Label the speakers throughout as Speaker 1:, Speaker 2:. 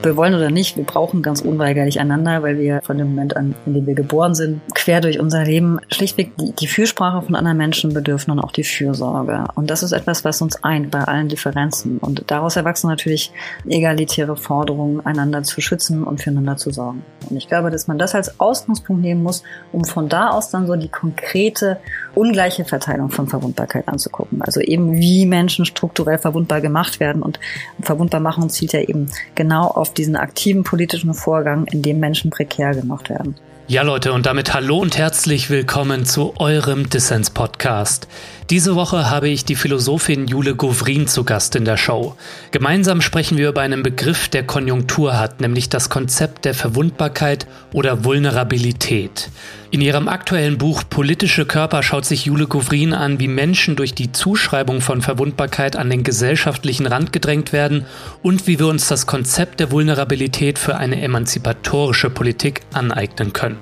Speaker 1: ob wir wollen oder nicht, wir brauchen ganz unweigerlich einander, weil wir von dem Moment an, in dem wir geboren sind, quer durch unser Leben schlichtweg die, die Fürsprache von anderen Menschen bedürfen und auch die Fürsorge. Und das ist etwas, was uns eint bei allen Differenzen. Und daraus erwachsen natürlich egalitäre Forderungen, einander zu schützen und füreinander zu sorgen. Und ich glaube, dass man das als Ausgangspunkt nehmen muss, um von da aus dann so die konkrete, ungleiche Verteilung von Verwundbarkeit anzugucken. Also eben wie Menschen strukturell verwundbar gemacht werden. Und Verwundbarmachung zielt ja eben genau auf diesen aktiven politischen Vorgang, in dem Menschen prekär gemacht werden.
Speaker 2: Ja Leute, und damit hallo und herzlich willkommen zu eurem Dissens-Podcast. Diese Woche habe ich die Philosophin Jule Govrin zu Gast in der Show. Gemeinsam sprechen wir über einen Begriff, der Konjunktur hat, nämlich das Konzept der Verwundbarkeit oder Vulnerabilität. In ihrem aktuellen Buch Politische Körper schaut sich Jule Govrin an, wie Menschen durch die Zuschreibung von Verwundbarkeit an den gesellschaftlichen Rand gedrängt werden und wie wir uns das Konzept der Vulnerabilität für eine emanzipatorische Politik aneignen können.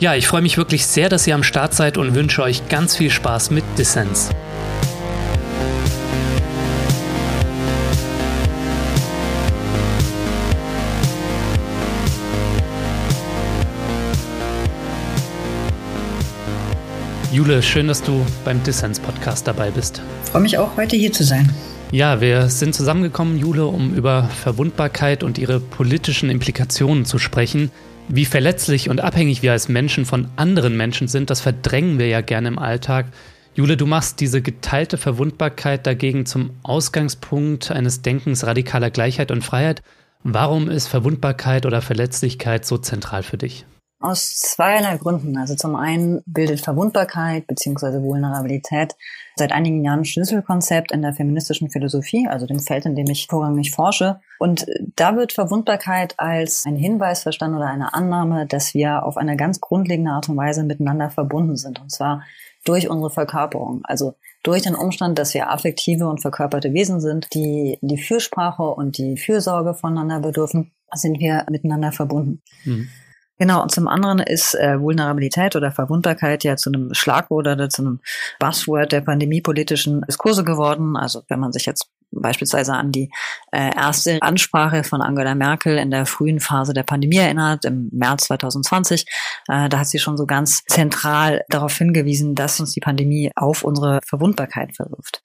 Speaker 2: Ja, ich freue mich wirklich sehr, dass ihr am Start seid und wünsche euch ganz viel Spaß mit Dissens. Jule, schön, dass du beim Dissens-Podcast dabei bist.
Speaker 1: Ich freue mich auch, heute hier zu sein.
Speaker 2: Ja, wir sind zusammengekommen, Jule, um über Verwundbarkeit und ihre politischen Implikationen zu sprechen. Wie verletzlich und abhängig wir als Menschen von anderen Menschen sind, das verdrängen wir ja gerne im Alltag. Jule, du machst diese geteilte Verwundbarkeit dagegen zum Ausgangspunkt eines Denkens radikaler Gleichheit und Freiheit. Warum ist Verwundbarkeit oder Verletzlichkeit so zentral für dich?
Speaker 1: Aus zweierlei Gründen. Also zum einen bildet Verwundbarkeit bzw. Vulnerabilität seit einigen Jahren Schlüsselkonzept in der feministischen Philosophie, also dem Feld, in dem ich vorrangig forsche. Und da wird Verwundbarkeit als ein Hinweis verstanden oder eine Annahme, dass wir auf eine ganz grundlegende Art und Weise miteinander verbunden sind. Und zwar durch unsere Verkörperung. Also durch den Umstand, dass wir affektive und verkörperte Wesen sind, die die Fürsprache und die Fürsorge voneinander bedürfen, sind wir miteinander verbunden. Mhm. Genau, und zum anderen ist äh, Vulnerabilität oder Verwundbarkeit ja zu einem Schlagwort oder zu einem Buzzword der pandemiepolitischen Diskurse geworden. Also wenn man sich jetzt beispielsweise an die äh, erste Ansprache von Angela Merkel in der frühen Phase der Pandemie erinnert, im März 2020. Äh, da hat sie schon so ganz zentral darauf hingewiesen, dass uns die Pandemie auf unsere Verwundbarkeit verwirft.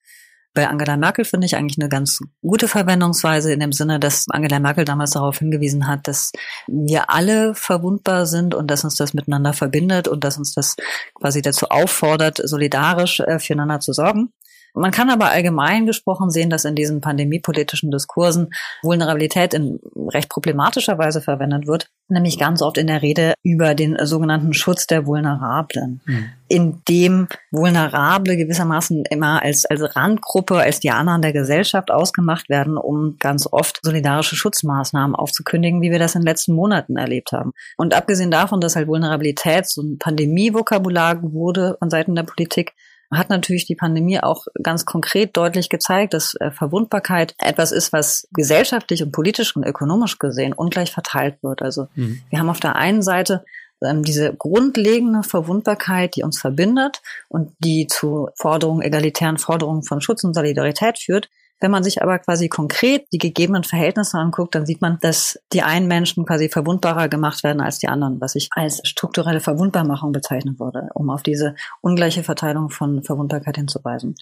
Speaker 1: Bei Angela Merkel finde ich eigentlich eine ganz gute Verwendungsweise in dem Sinne, dass Angela Merkel damals darauf hingewiesen hat, dass wir alle verwundbar sind und dass uns das miteinander verbindet und dass uns das quasi dazu auffordert, solidarisch äh, füreinander zu sorgen. Man kann aber allgemein gesprochen sehen, dass in diesen pandemiepolitischen Diskursen Vulnerabilität in recht problematischer Weise verwendet wird, nämlich ganz oft in der Rede über den sogenannten Schutz der Vulnerablen, mhm. in dem Vulnerable gewissermaßen immer als, als Randgruppe, als die anderen der Gesellschaft ausgemacht werden, um ganz oft solidarische Schutzmaßnahmen aufzukündigen, wie wir das in den letzten Monaten erlebt haben. Und abgesehen davon, dass halt Vulnerabilität so ein Pandemievokabular wurde von Seiten der Politik, hat natürlich die Pandemie auch ganz konkret deutlich gezeigt, dass äh, Verwundbarkeit etwas ist, was gesellschaftlich und politisch und ökonomisch gesehen ungleich verteilt wird. Also mhm. wir haben auf der einen Seite ähm, diese grundlegende Verwundbarkeit, die uns verbindet und die zu Forderungen, egalitären Forderungen von Schutz und Solidarität führt. Wenn man sich aber quasi konkret die gegebenen Verhältnisse anguckt, dann sieht man, dass die einen Menschen quasi verwundbarer gemacht werden als die anderen, was ich als strukturelle Verwundbarmachung bezeichnen würde, um auf diese ungleiche Verteilung von Verwundbarkeit hinzuweisen.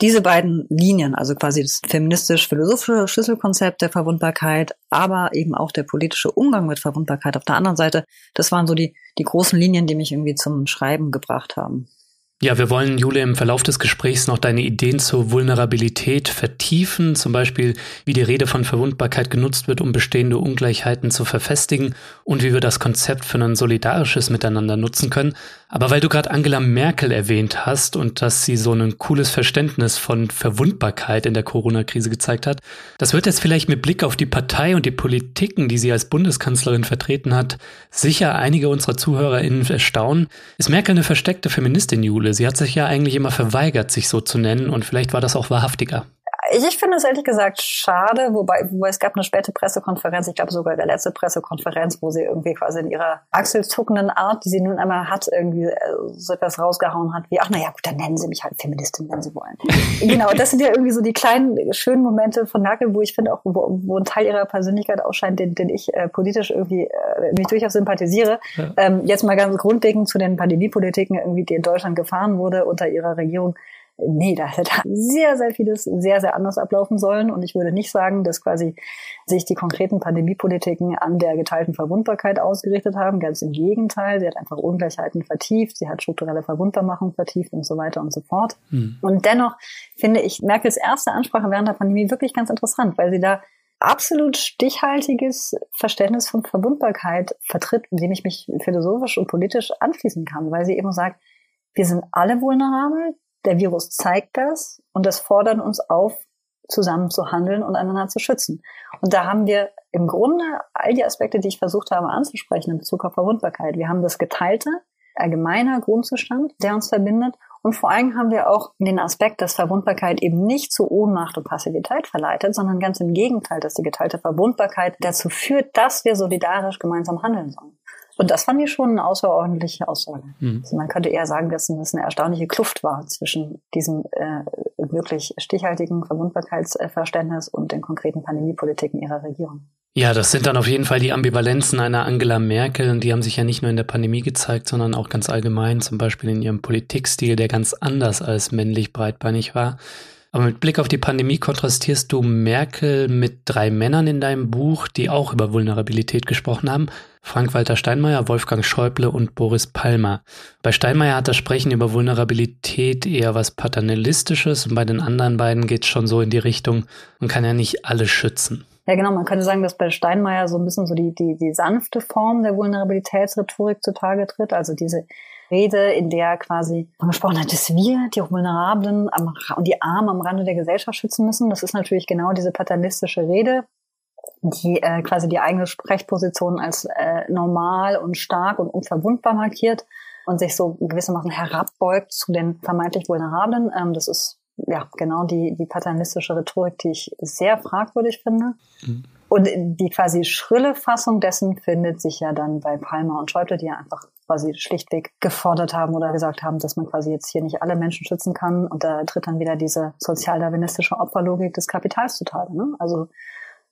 Speaker 1: Diese beiden Linien, also quasi das feministisch-philosophische Schlüsselkonzept der Verwundbarkeit, aber eben auch der politische Umgang mit Verwundbarkeit auf der anderen Seite, das waren so die, die großen Linien, die mich irgendwie zum Schreiben gebracht haben.
Speaker 2: Ja, wir wollen, Jule, im Verlauf des Gesprächs noch deine Ideen zur Vulnerabilität vertiefen, zum Beispiel, wie die Rede von Verwundbarkeit genutzt wird, um bestehende Ungleichheiten zu verfestigen und wie wir das Konzept für ein solidarisches Miteinander nutzen können. Aber weil du gerade Angela Merkel erwähnt hast und dass sie so ein cooles Verständnis von Verwundbarkeit in der Corona-Krise gezeigt hat, das wird jetzt vielleicht mit Blick auf die Partei und die Politiken, die sie als Bundeskanzlerin vertreten hat, sicher einige unserer ZuhörerInnen erstaunen. Ist Merkel eine versteckte Feministin, Jule? Sie hat sich ja eigentlich immer verweigert, sich so zu nennen und vielleicht war das auch wahrhaftiger.
Speaker 1: Ich, finde es ehrlich gesagt schade, wobei, wobei es gab eine späte Pressekonferenz, ich glaube sogar der letzte Pressekonferenz, wo sie irgendwie quasi in ihrer achselzuckenden Art, die sie nun einmal hat, irgendwie äh, so etwas rausgehauen hat, wie, ach naja, gut, dann nennen sie mich halt Feministin, wenn sie wollen. genau, das sind ja irgendwie so die kleinen, schönen Momente von Merkel, wo ich finde auch, wo, wo ein Teil ihrer Persönlichkeit ausscheint, den, den ich äh, politisch irgendwie äh, mich durchaus sympathisiere. Ja. Ähm, jetzt mal ganz grundlegend zu den Pandemiepolitiken, irgendwie, die in Deutschland gefahren wurde unter ihrer Regierung nee, da hätte sehr, sehr vieles sehr, sehr anders ablaufen sollen. Und ich würde nicht sagen, dass quasi sich die konkreten Pandemiepolitiken an der geteilten Verwundbarkeit ausgerichtet haben. Ganz im Gegenteil. Sie hat einfach Ungleichheiten vertieft. Sie hat strukturelle Verwundbarmachung vertieft und so weiter und so fort. Hm. Und dennoch finde ich Merkels erste Ansprache während der Pandemie wirklich ganz interessant, weil sie da absolut stichhaltiges Verständnis von Verwundbarkeit vertritt, dem ich mich philosophisch und politisch anschließen kann, weil sie eben sagt, wir sind alle vulnerabel, der Virus zeigt das und das fordert uns auf, zusammen zu handeln und einander zu schützen. Und da haben wir im Grunde all die Aspekte, die ich versucht habe anzusprechen in Bezug auf Verwundbarkeit. Wir haben das geteilte, allgemeiner Grundzustand, der uns verbindet. Und vor allem haben wir auch den Aspekt, dass Verwundbarkeit eben nicht zu Ohnmacht und Passivität verleitet, sondern ganz im Gegenteil, dass die geteilte Verwundbarkeit dazu führt, dass wir solidarisch gemeinsam handeln sollen. Und das fand ich schon eine außerordentliche Aussage. Mhm. Also man könnte eher sagen, dass es eine erstaunliche Kluft war zwischen diesem äh, wirklich stichhaltigen Verwundbarkeitsverständnis und den konkreten Pandemiepolitiken ihrer Regierung.
Speaker 2: Ja, das sind dann auf jeden Fall die Ambivalenzen einer Angela Merkel und die haben sich ja nicht nur in der Pandemie gezeigt, sondern auch ganz allgemein, zum Beispiel in ihrem Politikstil, der ganz anders als männlich breitbeinig war. Aber mit Blick auf die Pandemie kontrastierst du Merkel mit drei Männern in deinem Buch, die auch über Vulnerabilität gesprochen haben. Frank-Walter Steinmeier, Wolfgang Schäuble und Boris Palmer. Bei Steinmeier hat das Sprechen über Vulnerabilität eher was Paternalistisches und bei den anderen beiden geht es schon so in die Richtung, man kann ja nicht alle schützen.
Speaker 1: Ja, genau. Man könnte sagen, dass bei Steinmeier so ein bisschen so die, die, die sanfte Form der Vulnerabilitätsrhetorik zutage tritt. Also diese Rede, in der quasi gesprochen hat, dass wir die Vulnerablen am, und die Armen am Rande der Gesellschaft schützen müssen. Das ist natürlich genau diese paternalistische Rede, die äh, quasi die eigene Sprechposition als äh, normal und stark und unverwundbar markiert und sich so gewissermaßen herabbeugt zu den vermeintlich Vulnerablen. Ähm, das ist ja genau die, die paternalistische Rhetorik, die ich sehr fragwürdig finde. Mhm. Und die quasi schrille Fassung dessen findet sich ja dann bei Palmer und Schäuble, die ja einfach quasi schlichtweg gefordert haben oder gesagt haben, dass man quasi jetzt hier nicht alle Menschen schützen kann. Und da tritt dann wieder diese sozialdarwinistische Opferlogik des Kapitals zutage. Ne? Also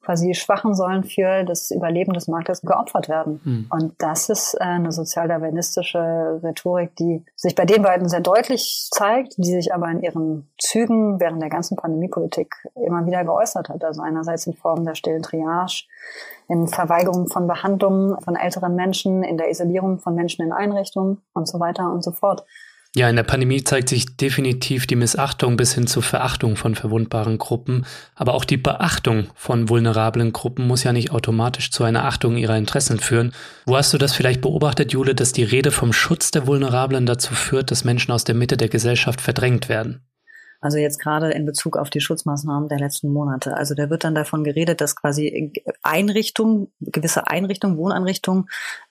Speaker 1: quasi die Schwachen sollen für das Überleben des Marktes geopfert werden. Mhm. Und das ist äh, eine sozialdarwinistische Rhetorik, die sich bei den beiden sehr deutlich zeigt, die sich aber in ihren Zügen während der ganzen Pandemiepolitik immer wieder geäußert hat. Also einerseits in Form der stillen Triage, in Verweigerung von Behandlungen von älteren Menschen, in der Isolierung von Menschen in Einrichtungen und so weiter und so fort.
Speaker 2: Ja, in der Pandemie zeigt sich definitiv die Missachtung bis hin zur Verachtung von verwundbaren Gruppen. Aber auch die Beachtung von vulnerablen Gruppen muss ja nicht automatisch zu einer Achtung ihrer Interessen führen. Wo hast du das vielleicht beobachtet, Jule, dass die Rede vom Schutz der Vulnerablen dazu führt, dass Menschen aus der Mitte der Gesellschaft verdrängt werden?
Speaker 1: Also jetzt gerade in Bezug auf die Schutzmaßnahmen der letzten Monate. Also da wird dann davon geredet, dass quasi Einrichtungen, gewisse Einrichtungen, Wohneinrichtungen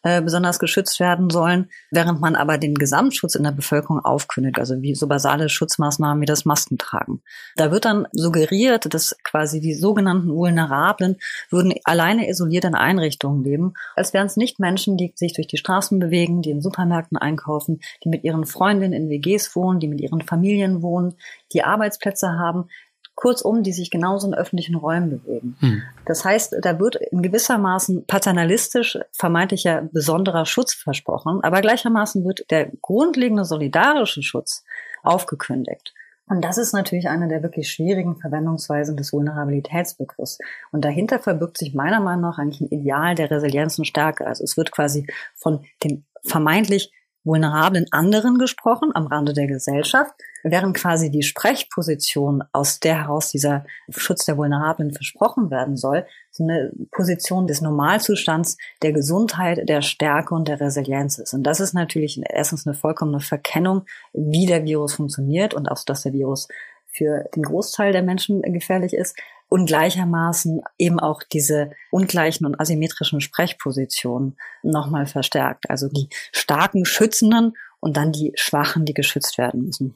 Speaker 1: äh, besonders geschützt werden sollen, während man aber den Gesamtschutz in der Bevölkerung aufkündigt, also wie so basale Schutzmaßnahmen wie das Maskentragen. Da wird dann suggeriert, dass quasi die sogenannten Vulnerablen würden alleine isoliert in Einrichtungen leben, als wären es nicht Menschen, die sich durch die Straßen bewegen, die in Supermärkten einkaufen, die mit ihren Freundinnen in WGs wohnen, die mit ihren Familien wohnen, die Arbeitsplätze haben, kurzum, die sich genauso in öffentlichen Räumen bewegen. Hm. Das heißt, da wird in gewissermaßen paternalistisch vermeintlicher besonderer Schutz versprochen, aber gleichermaßen wird der grundlegende solidarische Schutz aufgekündigt. Und das ist natürlich eine der wirklich schwierigen Verwendungsweisen des Vulnerabilitätsbegriffs. Und dahinter verbirgt sich meiner Meinung nach eigentlich ein Ideal der Resilienz und Stärke. Also es wird quasi von den vermeintlich vulnerablen anderen gesprochen am Rande der Gesellschaft, während quasi die Sprechposition, aus der heraus dieser Schutz der Vulnerablen versprochen werden soll, so eine Position des Normalzustands, der Gesundheit, der Stärke und der Resilienz ist. Und das ist natürlich erstens eine vollkommene Verkennung, wie der Virus funktioniert und auch, dass der Virus für den Großteil der Menschen gefährlich ist und gleichermaßen eben auch diese ungleichen und asymmetrischen Sprechpositionen nochmal verstärkt. Also die starken Schützenden und dann die Schwachen, die geschützt werden müssen.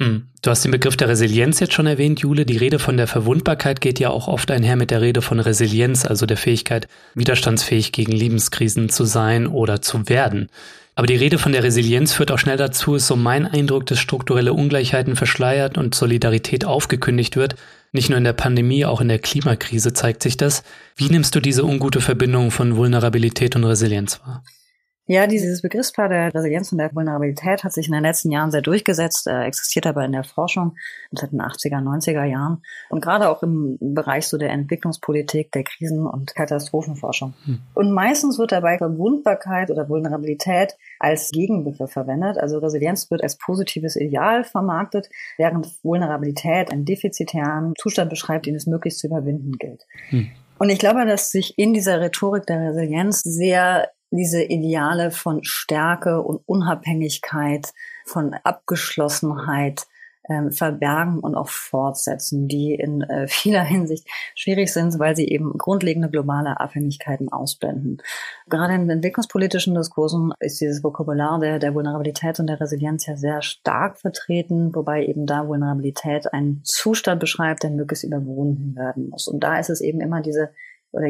Speaker 2: Hm. Du hast den Begriff der Resilienz jetzt schon erwähnt, Jule. Die Rede von der Verwundbarkeit geht ja auch oft einher mit der Rede von Resilienz, also der Fähigkeit, widerstandsfähig gegen Lebenskrisen zu sein oder zu werden. Aber die Rede von der Resilienz führt auch schnell dazu, ist so mein Eindruck, dass strukturelle Ungleichheiten verschleiert und Solidarität aufgekündigt wird. Nicht nur in der Pandemie, auch in der Klimakrise zeigt sich das. Wie nimmst du diese ungute Verbindung von Vulnerabilität und Resilienz wahr?
Speaker 1: Ja, dieses Begriffspaar der Resilienz und der Vulnerabilität hat sich in den letzten Jahren sehr durchgesetzt, äh, existiert aber in der Forschung seit den 80er, 90er Jahren und gerade auch im Bereich so der Entwicklungspolitik, der Krisen- und Katastrophenforschung. Hm. Und meistens wird dabei Verwundbarkeit oder Vulnerabilität als Gegenbegriff verwendet. Also Resilienz wird als positives Ideal vermarktet, während Vulnerabilität einen defizitären Zustand beschreibt, den es möglichst zu überwinden gilt. Hm. Und ich glaube, dass sich in dieser Rhetorik der Resilienz sehr diese Ideale von Stärke und Unabhängigkeit, von Abgeschlossenheit ähm, verbergen und auch fortsetzen, die in äh, vieler Hinsicht schwierig sind, weil sie eben grundlegende globale Abhängigkeiten ausblenden. Gerade in entwicklungspolitischen Diskursen ist dieses Vokabular der, der Vulnerabilität und der Resilienz ja sehr stark vertreten, wobei eben da Vulnerabilität einen Zustand beschreibt, der möglichst überwunden werden muss. Und da ist es eben immer diese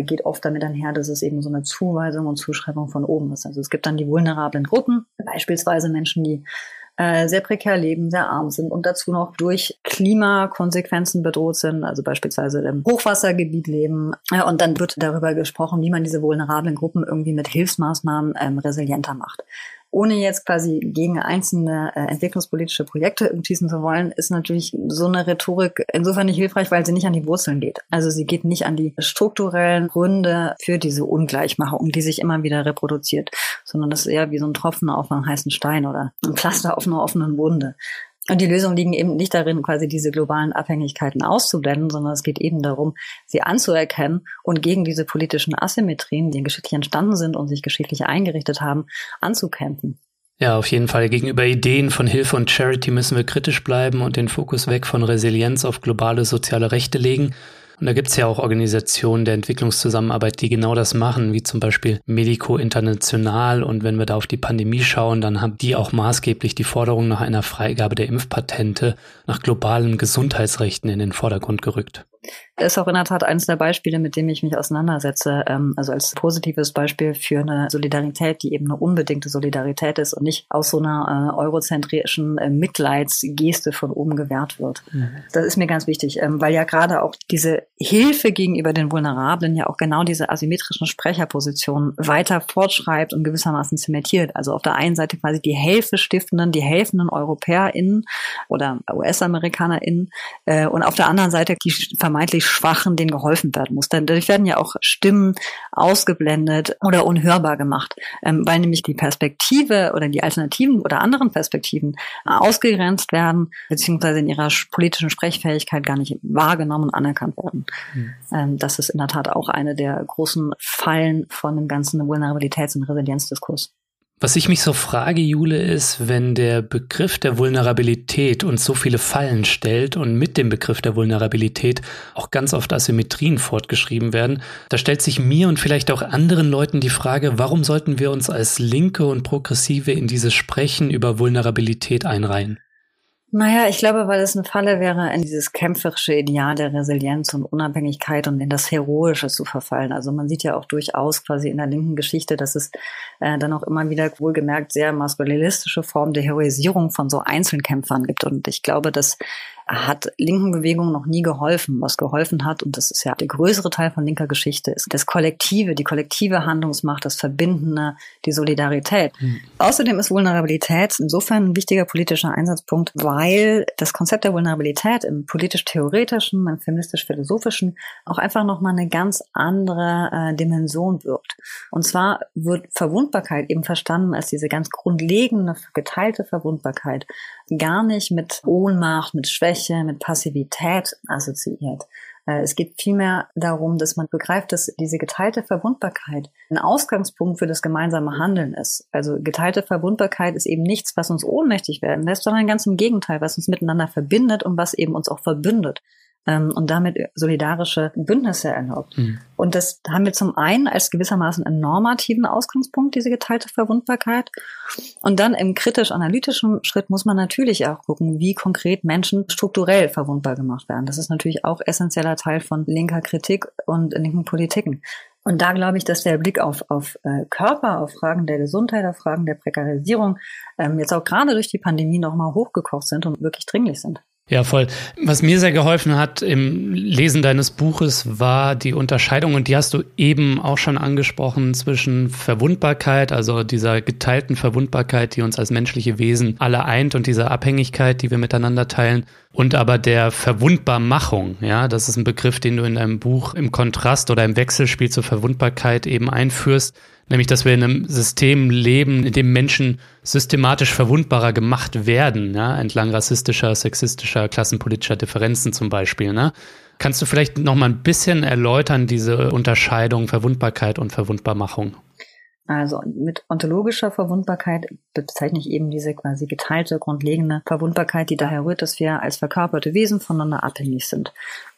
Speaker 1: geht oft damit einher, dass es eben so eine Zuweisung und Zuschreibung von oben ist. Also es gibt dann die vulnerablen Gruppen, beispielsweise Menschen, die äh, sehr prekär leben, sehr arm sind und dazu noch durch Klimakonsequenzen bedroht sind, also beispielsweise im Hochwassergebiet leben. Und dann wird darüber gesprochen, wie man diese vulnerablen Gruppen irgendwie mit Hilfsmaßnahmen ähm, resilienter macht ohne jetzt quasi gegen einzelne äh, entwicklungspolitische Projekte schießen zu wollen, ist natürlich so eine Rhetorik insofern nicht hilfreich, weil sie nicht an die Wurzeln geht. Also sie geht nicht an die strukturellen Gründe für diese Ungleichmachung, die sich immer wieder reproduziert, sondern das ist eher wie so ein Tropfen auf einem heißen Stein oder ein Pflaster auf einer offenen Wunde. Und die Lösungen liegen eben nicht darin, quasi diese globalen Abhängigkeiten auszublenden, sondern es geht eben darum, sie anzuerkennen und gegen diese politischen Asymmetrien, die geschichtlich entstanden sind und sich geschichtlich eingerichtet haben, anzukämpfen.
Speaker 2: Ja, auf jeden Fall. Gegenüber Ideen von Hilfe und Charity müssen wir kritisch bleiben und den Fokus weg von Resilienz auf globale soziale Rechte legen und da gibt es ja auch Organisationen der Entwicklungszusammenarbeit, die genau das machen, wie zum Beispiel Medico International. Und wenn wir da auf die Pandemie schauen, dann haben die auch maßgeblich die Forderung nach einer Freigabe der Impfpatente, nach globalen Gesundheitsrechten in den Vordergrund gerückt
Speaker 1: ist auch in der Tat eines der Beispiele, mit dem ich mich auseinandersetze. Ähm, also als positives Beispiel für eine Solidarität, die eben eine unbedingte Solidarität ist und nicht aus so einer äh, eurozentrischen äh, Mitleidsgeste von oben gewährt wird. Mhm. Das ist mir ganz wichtig, ähm, weil ja gerade auch diese Hilfe gegenüber den Vulnerablen ja auch genau diese asymmetrischen Sprecherpositionen weiter fortschreibt und gewissermaßen zementiert. Also auf der einen Seite quasi die Hilfestiftenden, die helfenden EuropäerInnen oder US-AmerikanerInnen äh, und auf der anderen Seite die vermeintlich Schwachen, denen geholfen werden muss. Denn dadurch werden ja auch Stimmen ausgeblendet oder unhörbar gemacht, ähm, weil nämlich die Perspektive oder die Alternativen oder anderen Perspektiven ausgegrenzt werden, beziehungsweise in ihrer politischen Sprechfähigkeit gar nicht wahrgenommen und anerkannt werden. Mhm. Ähm, das ist in der Tat auch eine der großen Fallen von dem ganzen Vulnerabilitäts- und Resilienzdiskurs.
Speaker 2: Was ich mich so frage, Jule, ist, wenn der Begriff der Vulnerabilität uns so viele Fallen stellt und mit dem Begriff der Vulnerabilität auch ganz oft Asymmetrien fortgeschrieben werden, da stellt sich mir und vielleicht auch anderen Leuten die Frage, warum sollten wir uns als Linke und Progressive in dieses Sprechen über Vulnerabilität einreihen?
Speaker 1: Naja, ich glaube, weil es eine Falle wäre, in dieses kämpferische Ideal der Resilienz und Unabhängigkeit und in das Heroische zu verfallen. Also man sieht ja auch durchaus quasi in der linken Geschichte, dass es äh, dann auch immer wieder wohlgemerkt sehr maskulinistische Formen der Heroisierung von so Einzelkämpfern gibt. Und ich glaube, dass hat linken Bewegungen noch nie geholfen. Was geholfen hat, und das ist ja der größere Teil von linker Geschichte, ist das Kollektive, die kollektive Handlungsmacht, das Verbindende, die Solidarität. Mhm. Außerdem ist Vulnerabilität insofern ein wichtiger politischer Einsatzpunkt, weil das Konzept der Vulnerabilität im politisch-theoretischen, im feministisch-philosophischen auch einfach nochmal eine ganz andere äh, Dimension wirkt. Und zwar wird Verwundbarkeit eben verstanden als diese ganz grundlegende, geteilte Verwundbarkeit, gar nicht mit Ohnmacht, mit Schwäche, mit Passivität assoziiert. Äh, es geht vielmehr darum, dass man begreift, dass diese geteilte Verwundbarkeit ein Ausgangspunkt für das gemeinsame Handeln ist. Also geteilte Verwundbarkeit ist eben nichts, was uns ohnmächtig werden lässt, sondern ganz im Gegenteil, was uns miteinander verbindet und was eben uns auch verbündet. Ähm, und damit solidarische Bündnisse erlaubt. Mhm. Und das haben wir zum einen als gewissermaßen einen normativen Ausgangspunkt, diese geteilte Verwundbarkeit. Und dann im kritisch-analytischen Schritt muss man natürlich auch gucken, wie konkret Menschen strukturell verwundbar gemacht werden. Das ist natürlich auch essentieller Teil von linker Kritik und linken Politiken. Und da glaube ich, dass der Blick auf, auf äh, Körper, auf Fragen der Gesundheit, auf Fragen der Prekarisierung ähm, jetzt auch gerade durch die Pandemie nochmal hochgekocht sind und wirklich dringlich sind.
Speaker 2: Ja, voll. Was mir sehr geholfen hat im Lesen deines Buches war die Unterscheidung, und die hast du eben auch schon angesprochen, zwischen Verwundbarkeit, also dieser geteilten Verwundbarkeit, die uns als menschliche Wesen alle eint und dieser Abhängigkeit, die wir miteinander teilen, und aber der Verwundbarmachung. Ja, das ist ein Begriff, den du in deinem Buch im Kontrast oder im Wechselspiel zur Verwundbarkeit eben einführst nämlich dass wir in einem System leben, in dem Menschen systematisch verwundbarer gemacht werden, ja, entlang rassistischer, sexistischer, klassenpolitischer Differenzen zum Beispiel. Ne? Kannst du vielleicht noch mal ein bisschen erläutern, diese Unterscheidung Verwundbarkeit und Verwundbarmachung?
Speaker 1: Also mit ontologischer Verwundbarkeit bezeichne ich eben diese quasi geteilte, grundlegende Verwundbarkeit, die daher rührt, dass wir als verkörperte Wesen voneinander abhängig sind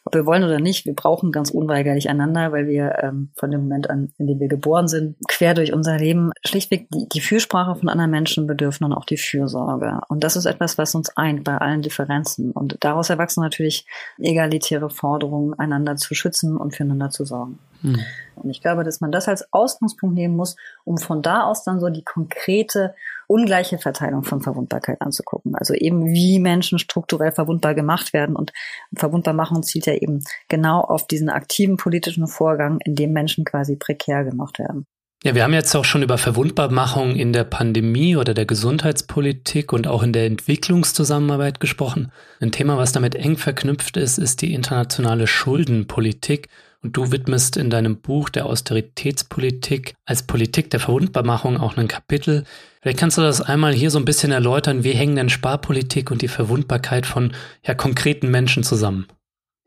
Speaker 1: ob wir wollen oder nicht, wir brauchen ganz unweigerlich einander, weil wir ähm, von dem Moment an, in dem wir geboren sind, quer durch unser Leben schlichtweg die, die Fürsprache von anderen Menschen bedürfen und auch die Fürsorge. Und das ist etwas, was uns eint bei allen Differenzen. Und daraus erwachsen natürlich egalitäre Forderungen, einander zu schützen und füreinander zu sorgen. Hm. Und ich glaube, dass man das als Ausgangspunkt nehmen muss, um von da aus dann so die konkrete ungleiche Verteilung von Verwundbarkeit anzugucken. Also eben wie Menschen strukturell verwundbar gemacht werden. Und verwundbar machen zielt ja eben genau auf diesen aktiven politischen Vorgang, in dem Menschen quasi prekär gemacht werden.
Speaker 2: Ja, wir haben jetzt auch schon über Verwundbarmachung in der Pandemie oder der Gesundheitspolitik und auch in der Entwicklungszusammenarbeit gesprochen. Ein Thema, was damit eng verknüpft ist, ist die internationale Schuldenpolitik. Und du widmest in deinem Buch der Austeritätspolitik als Politik der Verwundbarmachung auch ein Kapitel. Vielleicht kannst du das einmal hier so ein bisschen erläutern. Wie hängen denn Sparpolitik und die Verwundbarkeit von ja, konkreten Menschen zusammen?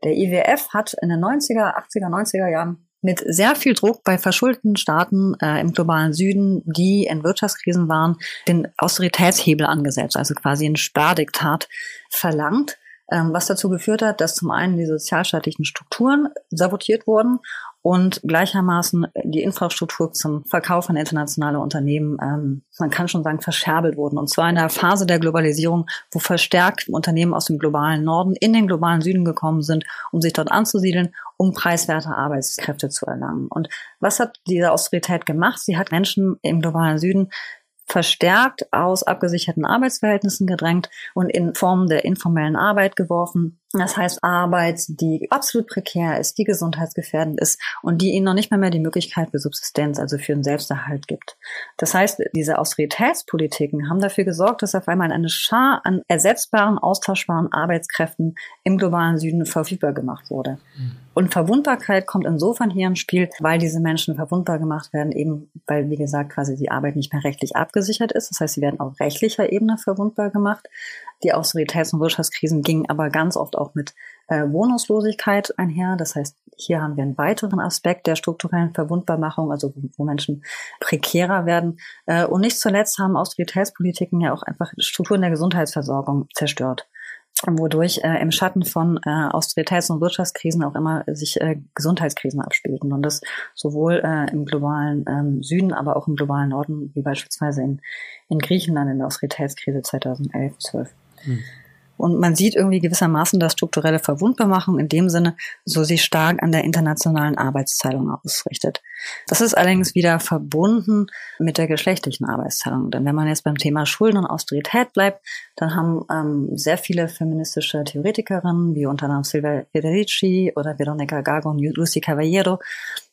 Speaker 1: Der IWF hat in den 90er, 80er, 90er Jahren mit sehr viel Druck bei verschuldeten Staaten äh, im globalen Süden, die in Wirtschaftskrisen waren, den Austeritätshebel angesetzt, also quasi ein Spardiktat verlangt was dazu geführt hat, dass zum einen die sozialstaatlichen Strukturen sabotiert wurden und gleichermaßen die Infrastruktur zum Verkauf an internationale Unternehmen, ähm, man kann schon sagen, verscherbelt wurden. Und zwar in der Phase der Globalisierung, wo verstärkt Unternehmen aus dem globalen Norden in den globalen Süden gekommen sind, um sich dort anzusiedeln, um preiswerte Arbeitskräfte zu erlangen. Und was hat diese Austerität gemacht? Sie hat Menschen im globalen Süden verstärkt aus abgesicherten Arbeitsverhältnissen gedrängt und in Form der informellen Arbeit geworfen. Das heißt Arbeit, die absolut prekär ist, die gesundheitsgefährdend ist und die ihnen noch nicht mal mehr die Möglichkeit für Subsistenz, also für einen Selbsterhalt gibt. Das heißt, diese Austeritätspolitiken haben dafür gesorgt, dass auf einmal eine Schar an ersetzbaren, austauschbaren Arbeitskräften im globalen Süden verfügbar gemacht wurde. Mhm. Und Verwundbarkeit kommt insofern hier ins Spiel, weil diese Menschen verwundbar gemacht werden, eben weil, wie gesagt, quasi die Arbeit nicht mehr rechtlich abgesichert ist. Das heißt, sie werden auf rechtlicher Ebene verwundbar gemacht. Die Austeritäts- und Wirtschaftskrisen gingen aber ganz oft auch mit äh, Wohnungslosigkeit einher. Das heißt, hier haben wir einen weiteren Aspekt der strukturellen Verwundbarmachung, also wo, wo Menschen prekärer werden. Äh, und nicht zuletzt haben Austeritätspolitiken ja auch einfach Strukturen der Gesundheitsversorgung zerstört wodurch äh, im Schatten von äh, Austeritäts- und Wirtschaftskrisen auch immer sich äh, Gesundheitskrisen abspielten. Und das sowohl äh, im globalen ähm, Süden, aber auch im globalen Norden, wie beispielsweise in, in Griechenland in der Austeritätskrise 2011, 12. Und man sieht irgendwie gewissermaßen das strukturelle Verwundbarmachung in dem Sinne, so sich stark an der internationalen Arbeitsteilung ausrichtet. Das ist allerdings wieder verbunden mit der geschlechtlichen Arbeitsteilung. Denn wenn man jetzt beim Thema Schulden und Austerität bleibt, dann haben ähm, sehr viele feministische Theoretikerinnen, wie unter anderem Silvia Federici oder Veronica Gago und Lucy Cavallero,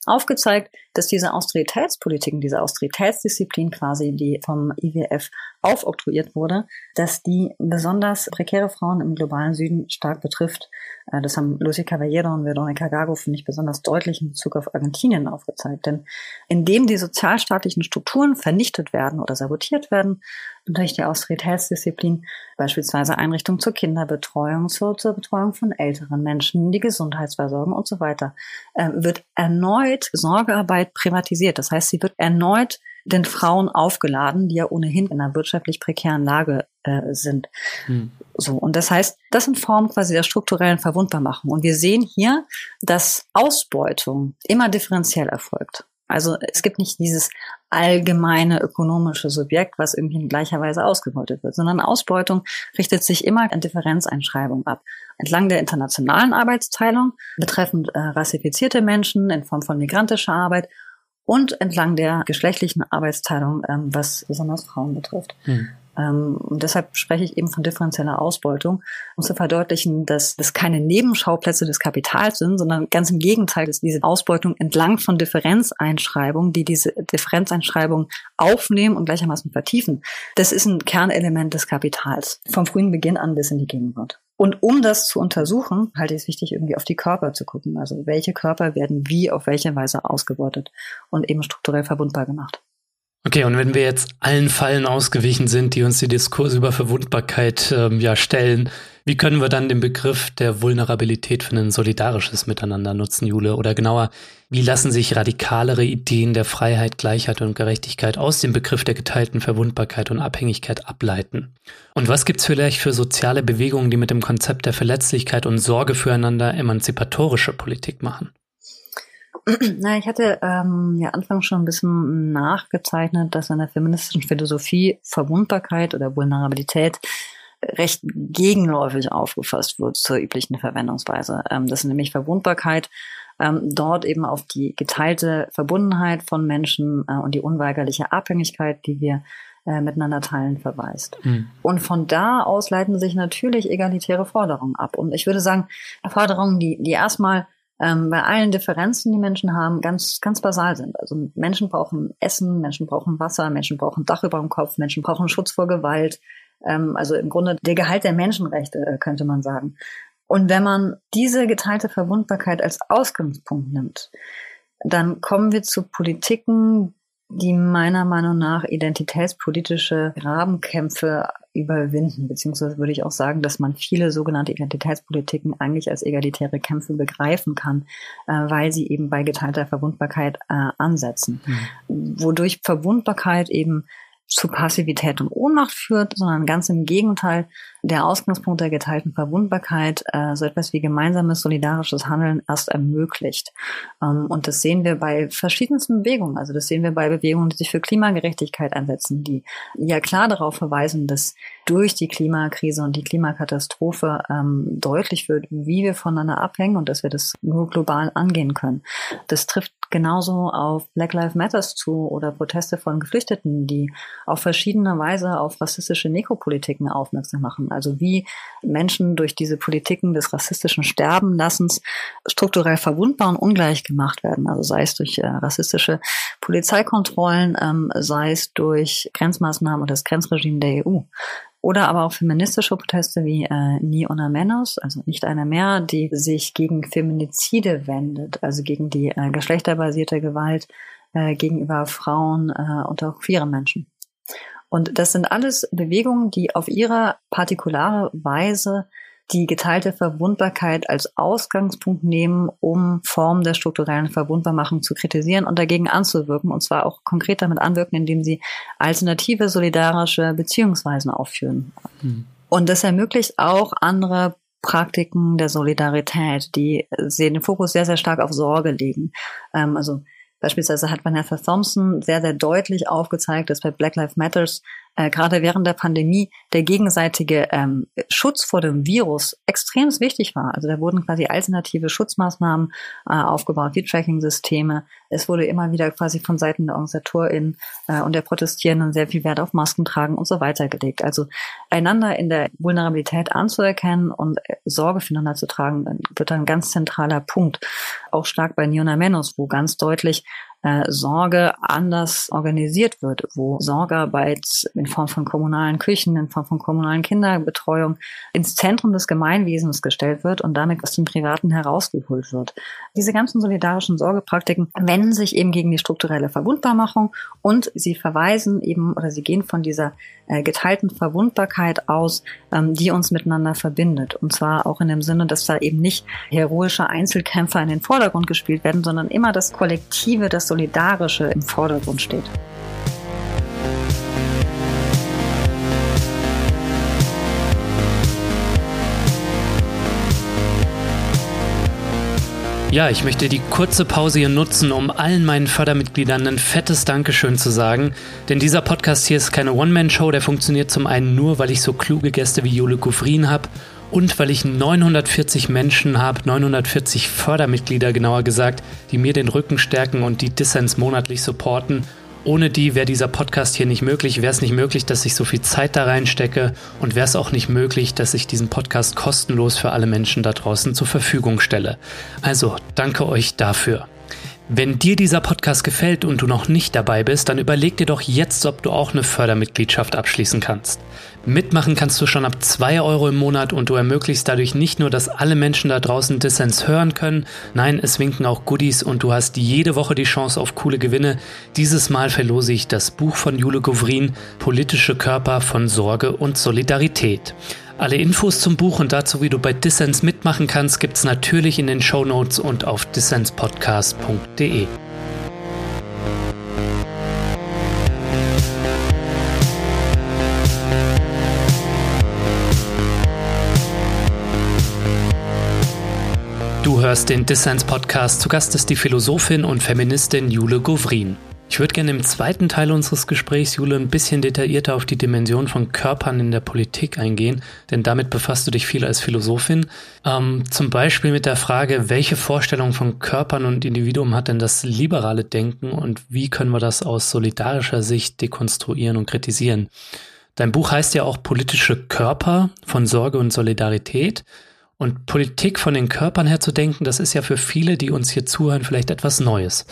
Speaker 1: aufgezeigt, dass diese Austeritätspolitiken, diese Austeritätsdisziplin quasi, die vom IWF aufoktroyiert wurde, dass die besonders prekäre Frauen im globalen Süden stark betrifft. Äh, das haben Lucy Caballero und Veronica Gago, finde ich, besonders deutlich in Bezug auf Argentinien aufgezeigt. Denn indem die sozialstaatlichen Strukturen vernichtet werden oder sabotiert werden, durch die Austeritätsdisziplin, beispielsweise Einrichtungen zur Kinderbetreuung, zur, zur Betreuung von älteren Menschen, die Gesundheitsversorgung und so weiter, äh, wird erneut Sorgearbeit privatisiert. Das heißt, sie wird erneut den Frauen aufgeladen, die ja ohnehin in einer wirtschaftlich prekären Lage äh, sind. Hm. So. Und das heißt, das sind Formen quasi der strukturellen Verwundbarmachung. Und wir sehen hier, dass Ausbeutung immer differenziell erfolgt. Also es gibt nicht dieses allgemeine ökonomische Subjekt, was irgendwie in gleicher Weise ausgebeutet wird, sondern Ausbeutung richtet sich immer an Differenzeinschreibung ab. Entlang der internationalen Arbeitsteilung betreffend äh, rassifizierte Menschen in Form von migrantischer Arbeit und entlang der geschlechtlichen Arbeitsteilung, ähm, was besonders Frauen betrifft. Hm. Ähm, und deshalb spreche ich eben von differenzieller Ausbeutung, um zu verdeutlichen, dass das keine Nebenschauplätze des Kapitals sind, sondern ganz im Gegenteil, dass diese Ausbeutung entlang von Differenzeinschreibungen, die diese Differenzeinschreibungen aufnehmen und gleichermaßen vertiefen, das ist ein Kernelement des Kapitals, vom frühen Beginn an bis in die Gegenwart. Und um das zu untersuchen, halte ich es wichtig, irgendwie auf die Körper zu gucken. Also welche Körper werden wie auf welche Weise ausgebeutet und eben strukturell verbundbar gemacht.
Speaker 2: Okay, und wenn wir jetzt allen Fallen ausgewichen sind, die uns die Diskurse über Verwundbarkeit ähm, ja stellen, wie können wir dann den Begriff der Vulnerabilität für ein solidarisches Miteinander nutzen, Jule? Oder genauer, wie lassen sich radikalere Ideen der Freiheit, Gleichheit und Gerechtigkeit aus dem Begriff der geteilten Verwundbarkeit und Abhängigkeit ableiten? Und was gibt's vielleicht für soziale Bewegungen, die mit dem Konzept der Verletzlichkeit und Sorge füreinander emanzipatorische Politik machen?
Speaker 1: Na, ich hatte ähm, ja anfangs schon ein bisschen nachgezeichnet, dass in der feministischen Philosophie Verwundbarkeit oder Vulnerabilität recht gegenläufig aufgefasst wird zur üblichen Verwendungsweise. Ähm, das ist nämlich Verwundbarkeit ähm, dort eben auf die geteilte Verbundenheit von Menschen äh, und die unweigerliche Abhängigkeit, die wir äh, miteinander teilen, verweist. Mhm. Und von da aus leiten sich natürlich egalitäre Forderungen ab. Und ich würde sagen, Forderungen, die, die erstmal ähm, bei allen Differenzen, die Menschen haben, ganz, ganz basal sind. Also Menschen brauchen Essen, Menschen brauchen Wasser, Menschen brauchen Dach über dem Kopf, Menschen brauchen Schutz vor Gewalt. Ähm, also im Grunde der Gehalt der Menschenrechte, äh, könnte man sagen. Und wenn man diese geteilte Verwundbarkeit als Ausgangspunkt nimmt, dann kommen wir zu Politiken, die meiner Meinung nach identitätspolitische Grabenkämpfe überwinden, beziehungsweise würde ich auch sagen, dass man viele sogenannte Identitätspolitiken eigentlich als egalitäre Kämpfe begreifen kann, äh, weil sie eben bei geteilter Verwundbarkeit äh, ansetzen, mhm. wodurch Verwundbarkeit eben zu Passivität und Ohnmacht führt, sondern ganz im Gegenteil der Ausgangspunkt der geteilten Verwundbarkeit äh, so etwas wie gemeinsames solidarisches Handeln erst ermöglicht. Ähm, und das sehen wir bei verschiedensten Bewegungen. Also das sehen wir bei Bewegungen, die sich für Klimagerechtigkeit einsetzen, die ja klar darauf verweisen, dass durch die Klimakrise und die Klimakatastrophe ähm, deutlich wird, wie wir voneinander abhängen und dass wir das nur global angehen können. Das trifft genauso auf Black Lives Matters zu oder Proteste von Geflüchteten, die auf verschiedene Weise auf rassistische Nekropolitiken aufmerksam machen. Also wie Menschen durch diese Politiken des rassistischen Sterbenlassens strukturell verwundbar und ungleich gemacht werden. Also sei es durch äh, rassistische Polizeikontrollen, ähm, sei es durch Grenzmaßnahmen oder das Grenzregime der EU. Oder aber auch feministische Proteste wie äh, Ni una menos, also nicht einer mehr, die sich gegen Feminizide wendet, also gegen die äh, geschlechterbasierte Gewalt äh, gegenüber Frauen äh, und auch queere Menschen. Und das sind alles Bewegungen, die auf ihre partikulare Weise die geteilte Verwundbarkeit als Ausgangspunkt nehmen, um Formen der strukturellen Verwundbarmachung zu kritisieren und dagegen anzuwirken, und zwar auch konkret damit anwirken, indem sie alternative solidarische Beziehungsweisen aufführen. Mhm. Und das ermöglicht auch andere Praktiken der Solidarität, die den Fokus sehr, sehr stark auf Sorge legen. Ähm, also Beispielsweise hat Vanessa Thompson sehr, sehr deutlich aufgezeigt, dass bei Black Lives Matters äh, gerade während der Pandemie der gegenseitige ähm, Schutz vor dem Virus extrem wichtig war. Also da wurden quasi alternative Schutzmaßnahmen äh, aufgebaut, wie Tracking-Systeme. Es wurde immer wieder quasi von Seiten der OrganisatorInnen äh, und der Protestierenden sehr viel Wert auf Masken tragen und so weiter gelegt. Also einander in der Vulnerabilität anzuerkennen und äh, Sorge füreinander zu tragen, wird ein ganz zentraler Punkt. Auch stark bei Niona Menos, wo ganz deutlich äh, Sorge anders organisiert wird, wo Sorgearbeit in Form von kommunalen Küchen, in Form von kommunalen Kinderbetreuung ins Zentrum des Gemeinwesens gestellt wird und damit aus dem Privaten herausgeholt wird. Diese ganzen solidarischen Sorgepraktiken wenden sich eben gegen die strukturelle Verwundbarmachung und sie verweisen eben oder sie gehen von dieser äh, geteilten Verwundbarkeit aus, ähm, die uns miteinander verbindet. Und zwar auch in dem Sinne, dass da eben nicht heroische Einzelkämpfer in den Vordergrund gespielt werden, sondern immer das Kollektive, das Solidarische im Vordergrund steht.
Speaker 2: Ja, ich möchte die kurze Pause hier nutzen, um allen meinen Fördermitgliedern ein fettes Dankeschön zu sagen. Denn dieser Podcast hier ist keine One-Man-Show, der funktioniert zum einen nur, weil ich so kluge Gäste wie Jule Gufrin habe und weil ich 940 Menschen habe, 940 Fördermitglieder genauer gesagt, die mir den Rücken stärken und die Dissens monatlich supporten ohne die wäre dieser Podcast hier nicht möglich, wäre es nicht möglich, dass ich so viel Zeit da reinstecke und wäre es auch nicht möglich, dass ich diesen Podcast kostenlos für alle Menschen da draußen zur Verfügung stelle. Also danke euch dafür. Wenn dir dieser Podcast gefällt und du noch nicht dabei bist, dann überleg dir doch jetzt, ob du auch eine Fördermitgliedschaft abschließen kannst. Mitmachen kannst du schon ab 2 Euro im Monat und du ermöglichst dadurch nicht nur, dass alle Menschen da draußen Dissens hören können, nein, es winken auch Goodies und du hast jede Woche die Chance auf coole Gewinne. Dieses Mal verlose ich das Buch von Jule Govrin, Politische Körper von Sorge und Solidarität. Alle Infos zum Buch und dazu, wie du bei Dissens mitmachen kannst, gibt's natürlich in den Show Notes und auf dissenspodcast.de. Du hörst den Dissens Podcast. Zu Gast ist die Philosophin und Feministin Jule Govrin. Ich würde gerne im zweiten Teil unseres Gesprächs, Jule, ein bisschen detaillierter auf die Dimension von Körpern in der Politik eingehen, denn damit befasst du dich viel als Philosophin. Ähm, zum Beispiel mit der Frage, welche Vorstellung von Körpern und Individuum hat denn das liberale Denken und wie können wir das aus solidarischer Sicht dekonstruieren und kritisieren? Dein Buch heißt ja auch politische Körper von Sorge und Solidarität. Und Politik von den Körpern her zu denken, das ist ja für viele, die uns hier zuhören, vielleicht etwas Neues.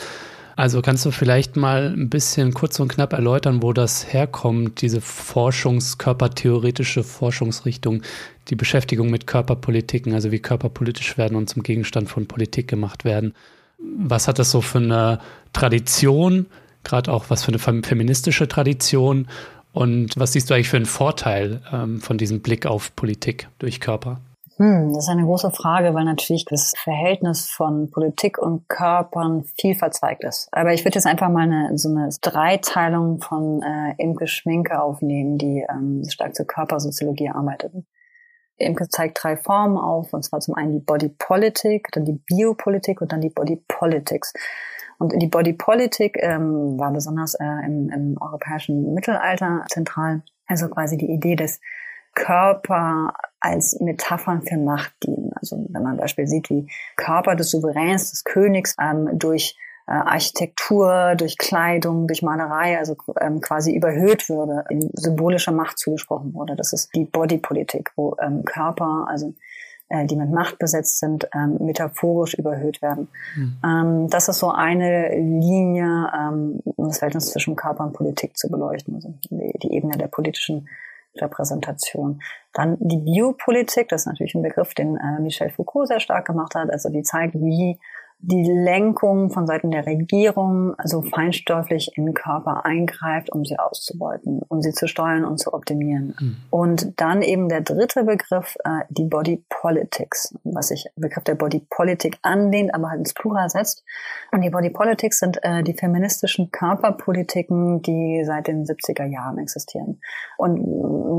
Speaker 2: Also kannst du vielleicht mal ein bisschen kurz und knapp erläutern, wo das herkommt, diese forschungskörpertheoretische Forschungsrichtung, die Beschäftigung mit Körperpolitiken, also wie Körper politisch werden und zum Gegenstand von Politik gemacht werden. Was hat das so für eine Tradition, gerade auch was für eine feministische Tradition und was siehst du eigentlich für einen Vorteil ähm, von diesem Blick auf Politik durch Körper?
Speaker 1: Hm, das ist eine große Frage, weil natürlich das Verhältnis von Politik und Körpern viel verzweigt ist. Aber ich würde jetzt einfach mal eine, so eine Dreiteilung von äh, Imke Schminke aufnehmen, die ähm, stark zur Körpersoziologie arbeitet. Imke zeigt drei Formen auf, und zwar zum einen die Body Politic, dann die Biopolitik und dann die Body Politics. Und die Body Politik ähm, war besonders äh, im, im europäischen Mittelalter zentral. Also quasi die Idee des Körper als Metaphern für Macht dienen. Also wenn man Beispiel sieht, wie Körper des Souveräns, des Königs ähm, durch äh, Architektur, durch Kleidung, durch Malerei, also ähm, quasi überhöht würde, in symbolischer Macht zugesprochen wurde. Das ist die Bodypolitik, wo ähm, Körper, also äh, die mit Macht besetzt sind, ähm, metaphorisch überhöht werden. Mhm. Ähm, das ist so eine Linie, ähm, um das Verhältnis zwischen Körper und Politik zu beleuchten, also die, die Ebene der politischen Repräsentation. Dann die Biopolitik, das ist natürlich ein Begriff, den äh, Michel Foucault sehr stark gemacht hat, also die zeigt, wie die Lenkung von Seiten der Regierung also feinstofflich in den Körper eingreift, um sie auszubeuten, um sie zu steuern und zu optimieren. Mhm. Und dann eben der dritte Begriff, äh, die Body Politics, was sich Begriff der Body Politik anlehnt, aber halt ins Plural setzt. Und die Body Politics sind äh, die feministischen Körperpolitiken, die seit den 70er Jahren existieren. Und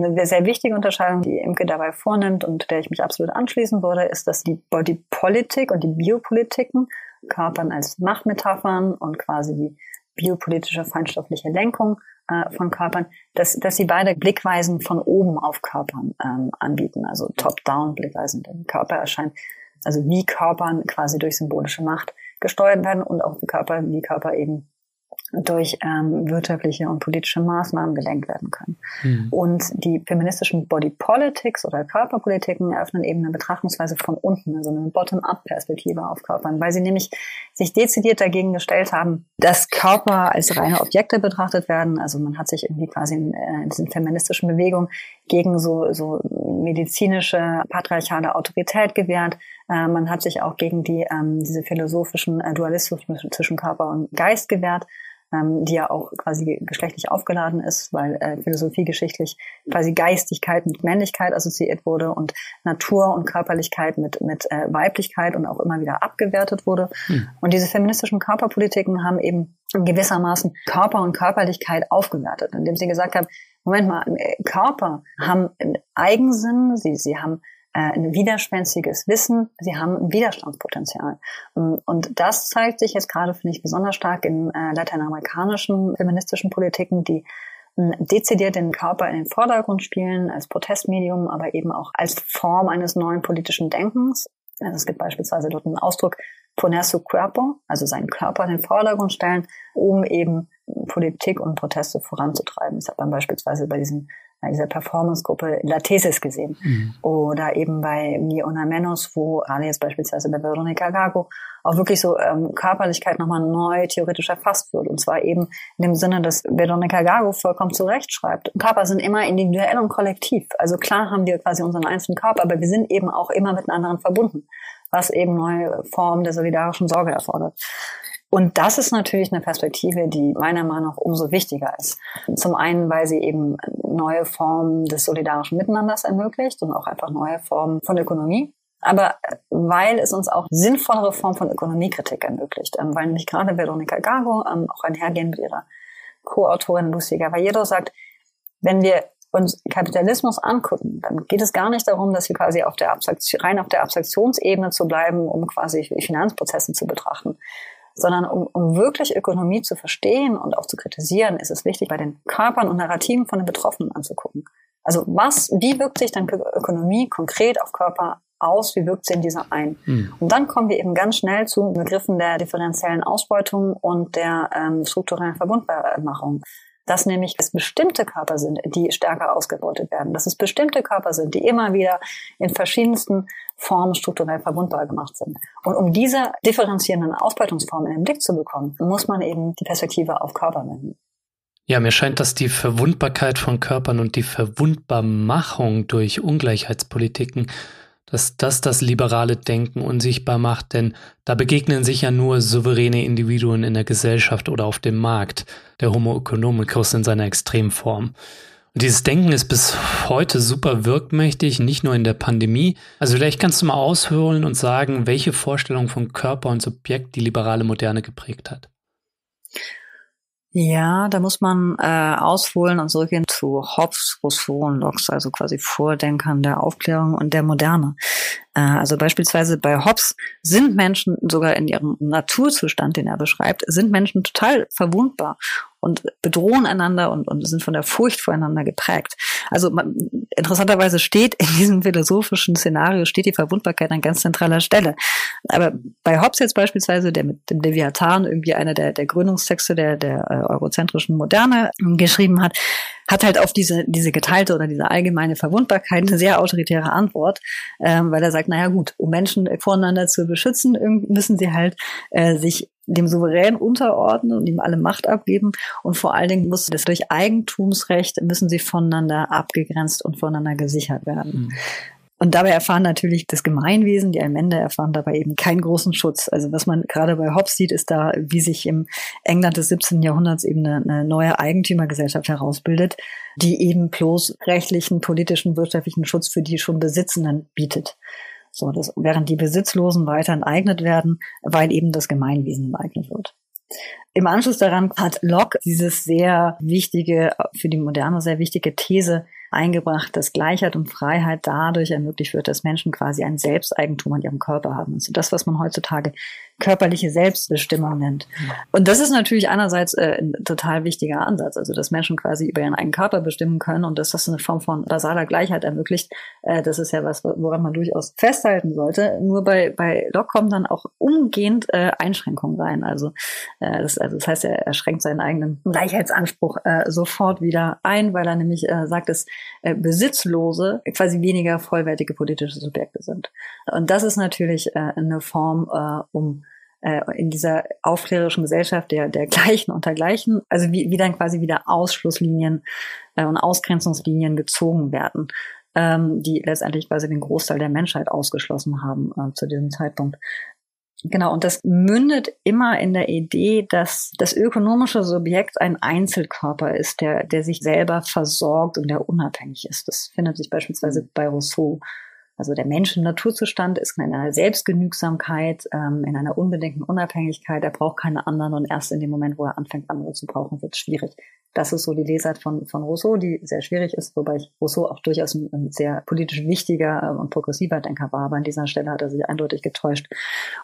Speaker 1: eine sehr wichtige Unterscheidung, die Imke dabei vornimmt und der ich mich absolut anschließen würde, ist, dass die Body Politik und die Biopolitiken Körpern als Machtmetaphern und quasi die biopolitische feinstoffliche Lenkung äh, von Körpern, dass, dass sie beide Blickweisen von oben auf Körpern ähm, anbieten, also top-down Blickweisen. Der Körper erscheint, also wie Körpern quasi durch symbolische Macht gesteuert werden und auch Körper, wie Körper eben durch ähm, wirtschaftliche und politische Maßnahmen gelenkt werden können. Mhm. Und die feministischen Body Politics oder Körperpolitiken eröffnen eben eine Betrachtungsweise von unten, also eine Bottom-up-Perspektive auf Körpern, weil sie nämlich sich dezidiert dagegen gestellt haben, dass Körper als reine Objekte betrachtet werden. Also man hat sich irgendwie quasi in, äh, in diesen feministischen Bewegungen gegen so, so medizinische patriarchale Autorität gewehrt. Äh, man hat sich auch gegen die ähm, diese philosophischen äh, Dualismus zwischen Körper und Geist gewehrt ähm, die ja auch quasi geschlechtlich aufgeladen ist, weil äh, philosophiegeschichtlich quasi Geistigkeit mit Männlichkeit assoziiert wurde und Natur und Körperlichkeit mit, mit äh, Weiblichkeit und auch immer wieder abgewertet wurde. Hm. Und diese feministischen Körperpolitiken haben eben gewissermaßen Körper und Körperlichkeit aufgewertet, indem sie gesagt haben, Moment mal, Körper haben Eigensinn, sie, sie haben äh, ein widerspenstiges Wissen, sie haben ein Widerstandspotenzial. Und, und das zeigt sich jetzt gerade, finde ich, besonders stark in äh, lateinamerikanischen feministischen Politiken, die dezidiert den Körper in den Vordergrund spielen, als Protestmedium, aber eben auch als Form eines neuen politischen Denkens. Also es gibt beispielsweise dort einen Ausdruck, poner su cuerpo, also seinen Körper in den Vordergrund stellen, um eben Politik und Proteste voranzutreiben. Das hat man beispielsweise bei diesen bei dieser Performance-Gruppe La Thesis gesehen. Mhm. Oder eben bei Mi Una Menos, wo gerade jetzt beispielsweise bei Veronica Gago auch wirklich so ähm, Körperlichkeit nochmal neu theoretisch erfasst wird. Und zwar eben in dem Sinne, dass Veronica Gago vollkommen zurecht schreibt. Körper sind immer individuell und kollektiv. Also klar haben wir quasi unseren einzelnen Körper, aber wir sind eben auch immer mit anderen verbunden, was eben neue Formen der solidarischen Sorge erfordert. Und das ist natürlich eine Perspektive, die meiner Meinung nach umso wichtiger ist. Zum einen, weil sie eben neue Formen des solidarischen Miteinanders ermöglicht und auch einfach neue Formen von Ökonomie. Aber weil es uns auch sinnvollere Formen von Ökonomiekritik ermöglicht. Ähm, weil nämlich gerade Veronica Gago, ähm, auch einhergehend mit ihrer Co-Autorin Lucy Gavallero sagt, wenn wir uns Kapitalismus angucken, dann geht es gar nicht darum, dass wir quasi auf der rein auf der Abstraktionsebene zu bleiben, um quasi Finanzprozesse zu betrachten, sondern um, um wirklich Ökonomie zu verstehen und auch zu kritisieren, ist es wichtig, bei den Körpern und Narrativen von den Betroffenen anzugucken. Also was, wie wirkt sich dann Ökonomie konkret auf Körper aus, wie wirkt sie in dieser ein? Mhm. Und dann kommen wir eben ganz schnell zu Begriffen der differenziellen Ausbeutung und der ähm, strukturellen Verbundmachung dass nämlich es bestimmte Körper sind, die stärker ausgebeutet werden, dass es bestimmte Körper sind, die immer wieder in verschiedensten Formen strukturell verwundbar gemacht sind. Und um diese differenzierenden Ausbeutungsformen in den Blick zu bekommen, muss man eben die Perspektive auf Körper wenden.
Speaker 2: Ja, mir scheint, dass die Verwundbarkeit von Körpern und die Verwundbarmachung durch Ungleichheitspolitiken dass das das liberale Denken unsichtbar macht, denn da begegnen sich ja nur souveräne Individuen in der Gesellschaft oder auf dem Markt, der Homo economicus in seiner Extremform. Und dieses Denken ist bis heute super wirkmächtig, nicht nur in der Pandemie. Also vielleicht kannst du mal ausholen und sagen, welche Vorstellung von Körper und Subjekt die liberale Moderne geprägt hat.
Speaker 1: Ja, da muss man äh, ausholen und zurückgehen zu Hobbes, Rousseau und Locke, also quasi Vordenkern der Aufklärung und der Moderne. Äh, also beispielsweise bei Hobbes sind Menschen sogar in ihrem Naturzustand, den er beschreibt, sind Menschen total verwundbar und bedrohen einander und, und sind von der Furcht voreinander geprägt. Also man, interessanterweise steht in diesem philosophischen Szenario steht die Verwundbarkeit an ganz zentraler Stelle. Aber bei Hobbes jetzt beispielsweise, der mit dem Leviathan irgendwie einer der, der Gründungstexte der, der äh, eurozentrischen Moderne geschrieben hat, hat halt auf diese, diese geteilte oder diese allgemeine Verwundbarkeit eine sehr autoritäre Antwort, ähm, weil er sagt, naja gut, um Menschen voneinander zu beschützen, müssen sie halt äh, sich dem Souverän unterordnen und ihm alle Macht abgeben. Und vor allen Dingen muss das durch Eigentumsrecht müssen sie voneinander abgegrenzt und voneinander gesichert werden. Mhm. Und dabei erfahren natürlich das Gemeinwesen, die Allmende erfahren dabei eben keinen großen Schutz. Also was man gerade bei Hobbes sieht, ist da, wie sich im England des 17. Jahrhunderts eben eine, eine neue Eigentümergesellschaft herausbildet, die eben bloß rechtlichen, politischen, wirtschaftlichen Schutz für die schon Besitzenden bietet. So, das, während die Besitzlosen weiter enteignet werden, weil eben das Gemeinwesen enteignet wird. Im Anschluss daran hat Locke dieses sehr wichtige, für die Moderne sehr wichtige These eingebracht, dass Gleichheit und Freiheit dadurch ermöglicht wird, dass Menschen quasi ein Selbsteigentum an ihrem Körper haben. Also das, was man heutzutage körperliche Selbstbestimmung nennt. Und das ist natürlich einerseits äh, ein total wichtiger Ansatz, also dass Menschen quasi über ihren eigenen Körper bestimmen können und dass das eine Form von basaler Gleichheit ermöglicht. Äh, das ist ja was, woran man durchaus festhalten sollte. Nur bei, bei Locke kommen dann auch umgehend äh, Einschränkungen rein. Also, äh, das, also das heißt, er, er schränkt seinen eigenen Gleichheitsanspruch äh, sofort wieder ein, weil er nämlich äh, sagt, dass äh, Besitzlose quasi weniger vollwertige politische Subjekte sind. Und das ist natürlich äh, eine Form, äh, um äh, in dieser aufklärerischen Gesellschaft der, der Gleichen unter Gleichen, also wie, wie dann quasi wieder Ausschlusslinien äh, und Ausgrenzungslinien gezogen werden, ähm, die letztendlich quasi den Großteil der Menschheit ausgeschlossen haben äh, zu diesem Zeitpunkt. Genau, und das mündet immer in der Idee, dass das ökonomische Subjekt ein Einzelkörper ist, der, der sich selber versorgt und der unabhängig ist. Das findet sich beispielsweise bei Rousseau. Also der Menschen-Naturzustand ist in einer Selbstgenügsamkeit, ähm, in einer unbedingten Unabhängigkeit. Er braucht keine anderen und erst in dem Moment, wo er anfängt, andere zu brauchen, wird es schwierig. Das ist so die Lesart von, von Rousseau, die sehr schwierig ist, wobei Rousseau auch durchaus ein, ein sehr politisch wichtiger äh, und progressiver Denker war, aber an dieser Stelle hat er sich eindeutig getäuscht.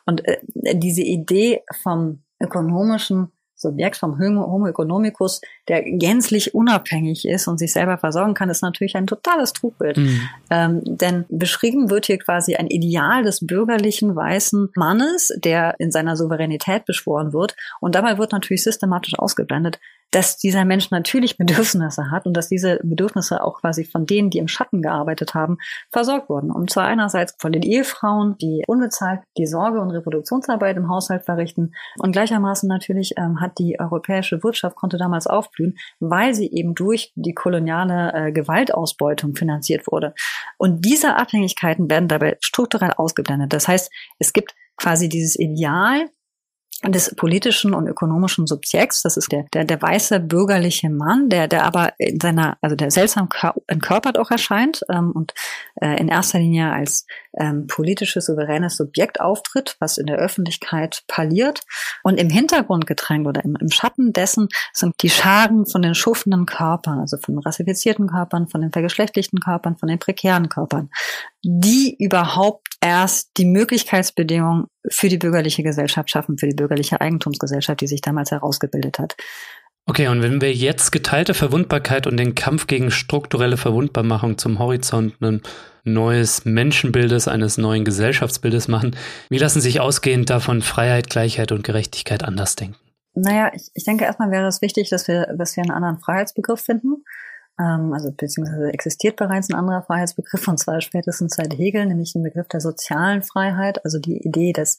Speaker 1: Und äh, diese Idee vom ökonomischen Subjekt vom Homo economicus, der gänzlich unabhängig ist und sich selber versorgen kann, ist natürlich ein totales Trugbild. Mhm. Ähm, denn beschrieben wird hier quasi ein Ideal des bürgerlichen weißen Mannes, der in seiner Souveränität beschworen wird. Und dabei wird natürlich systematisch ausgeblendet, dass dieser Mensch natürlich Bedürfnisse hat und dass diese Bedürfnisse auch quasi von denen, die im Schatten gearbeitet haben, versorgt wurden. Und zwar einerseits von den Ehefrauen, die unbezahlt die Sorge- und Reproduktionsarbeit im Haushalt verrichten und gleichermaßen natürlich ähm, hat die europäische Wirtschaft konnte damals aufblühen, weil sie eben durch die koloniale äh, Gewaltausbeutung finanziert wurde. Und diese Abhängigkeiten werden dabei strukturell ausgeblendet. Das heißt, es gibt quasi dieses Ideal des politischen und ökonomischen Subjekts. Das ist der, der, der weiße bürgerliche Mann, der, der aber in seiner, also der seltsam entkörpert auch erscheint ähm, und äh, in erster Linie als ähm, politisches, souveränes Subjekt auftritt, was in der Öffentlichkeit parliert. Und im Hintergrund gedrängt oder im, im Schatten dessen sind die Scharen von den schuffenden Körpern, also von rassifizierten Körpern, von den vergeschlechtlichten Körpern, von den prekären Körpern, die überhaupt erst die Möglichkeitsbedingungen für die bürgerliche Gesellschaft schaffen, für die bürgerliche Eigentumsgesellschaft, die sich damals herausgebildet hat.
Speaker 2: Okay, und wenn wir jetzt geteilte Verwundbarkeit und den Kampf gegen strukturelle Verwundbarmachung zum Horizont ein neues Menschenbildes, eines neuen Gesellschaftsbildes machen, wie lassen sich ausgehend davon Freiheit, Gleichheit und Gerechtigkeit anders denken?
Speaker 1: Naja, ich, ich denke erstmal wäre es wichtig, dass wir, dass wir einen anderen Freiheitsbegriff finden. Ähm, also beziehungsweise existiert bereits ein anderer Freiheitsbegriff, und zwar spätestens seit Hegel, nämlich den Begriff der sozialen Freiheit, also die Idee, dass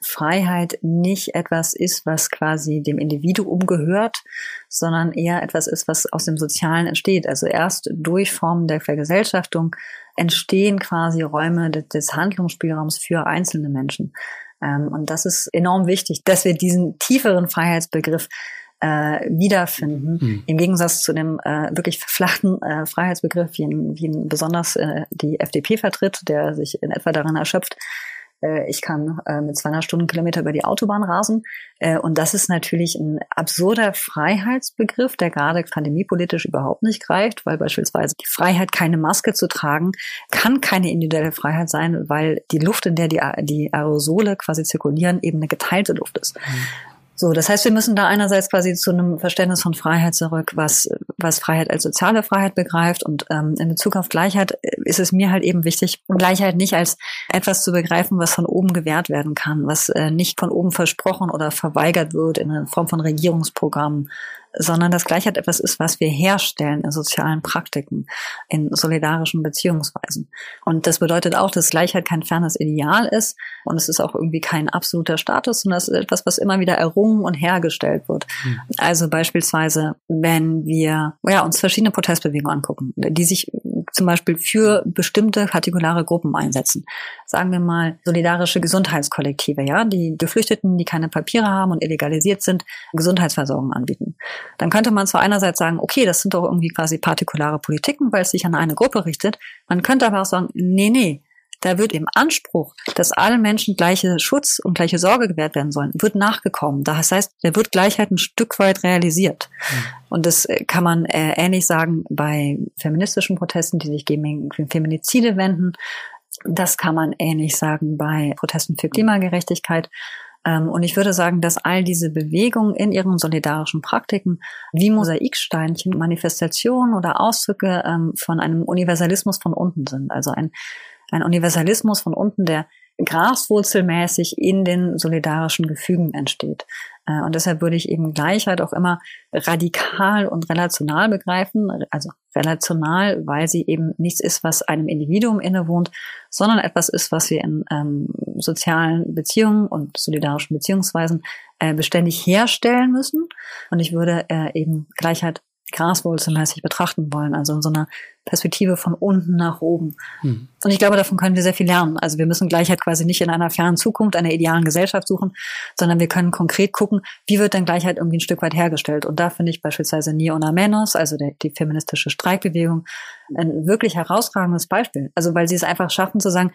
Speaker 1: Freiheit nicht etwas ist, was quasi dem Individuum gehört, sondern eher etwas ist, was aus dem Sozialen entsteht. Also erst durch Formen der Vergesellschaftung entstehen quasi Räume des Handlungsspielraums für einzelne Menschen. Ähm, und das ist enorm wichtig, dass wir diesen tieferen Freiheitsbegriff äh, wiederfinden, mhm. im Gegensatz zu dem äh, wirklich verflachten äh, Freiheitsbegriff, wie ihn, wie ihn besonders äh, die FDP vertritt, der sich in etwa darin erschöpft, äh, ich kann äh, mit 200 Stundenkilometer über die Autobahn rasen. Äh, und das ist natürlich ein absurder Freiheitsbegriff, der gerade pandemiepolitisch überhaupt nicht greift, weil beispielsweise die Freiheit, keine Maske zu tragen, kann keine individuelle Freiheit sein, weil die Luft, in der die, die Aerosole quasi zirkulieren, eben eine geteilte Luft ist. Mhm. So, das heißt, wir müssen da einerseits quasi zu einem Verständnis von Freiheit zurück, was, was Freiheit als soziale Freiheit begreift. Und ähm, in Bezug auf Gleichheit ist es mir halt eben wichtig, Gleichheit nicht als etwas zu begreifen, was von oben gewährt werden kann, was äh, nicht von oben versprochen oder verweigert wird in Form von Regierungsprogrammen, sondern dass Gleichheit etwas ist, was wir herstellen in sozialen Praktiken, in solidarischen Beziehungsweisen. Und das bedeutet auch, dass Gleichheit kein fernes Ideal ist und es ist auch irgendwie kein absoluter Status, sondern es ist etwas, was immer wieder errungen und hergestellt wird. Mhm. Also beispielsweise, wenn wir ja, uns verschiedene Protestbewegungen angucken, die sich zum Beispiel für bestimmte kategorale Gruppen einsetzen. Sagen wir mal solidarische Gesundheitskollektive, ja, die Geflüchteten, die keine Papiere haben und illegalisiert sind, Gesundheitsversorgung anbieten. Dann könnte man zwar einerseits sagen, okay, das sind doch irgendwie quasi partikulare Politiken, weil es sich an eine Gruppe richtet. Man könnte aber auch sagen, nee, nee, da wird im Anspruch, dass allen Menschen gleiche Schutz und gleiche Sorge gewährt werden sollen, wird nachgekommen. Das heißt, da wird Gleichheit ein Stück weit realisiert. Mhm. Und das äh, kann man äh, ähnlich sagen bei feministischen Protesten, die sich gegen Feminizide wenden. Das kann man ähnlich sagen bei Protesten für Klimagerechtigkeit. Ähm, und ich würde sagen, dass all diese Bewegungen in ihren solidarischen Praktiken wie Mosaiksteinchen Manifestationen oder Ausdrücke ähm, von einem Universalismus von unten sind. Also ein, ein Universalismus von unten, der graswurzelmäßig in den solidarischen Gefügen entsteht. Äh, und deshalb würde ich eben Gleichheit auch immer radikal und relational begreifen. Also relational, weil sie eben nichts ist, was einem Individuum innewohnt, sondern etwas ist, was wir in ähm, sozialen Beziehungen und solidarischen Beziehungsweisen äh, beständig herstellen müssen. Und ich würde äh, eben Gleichheit graswurzelmäßig betrachten wollen, also in so einer Perspektive von unten nach oben. Mhm. Und ich glaube, davon können wir sehr viel lernen. Also wir müssen Gleichheit quasi nicht in einer fernen Zukunft, einer idealen Gesellschaft suchen, sondern wir können konkret gucken, wie wird denn Gleichheit irgendwie ein Stück weit hergestellt. Und da finde ich beispielsweise Niona Menos, also der, die feministische Streikbewegung, ein wirklich herausragendes Beispiel. Also weil sie es einfach schaffen zu sagen,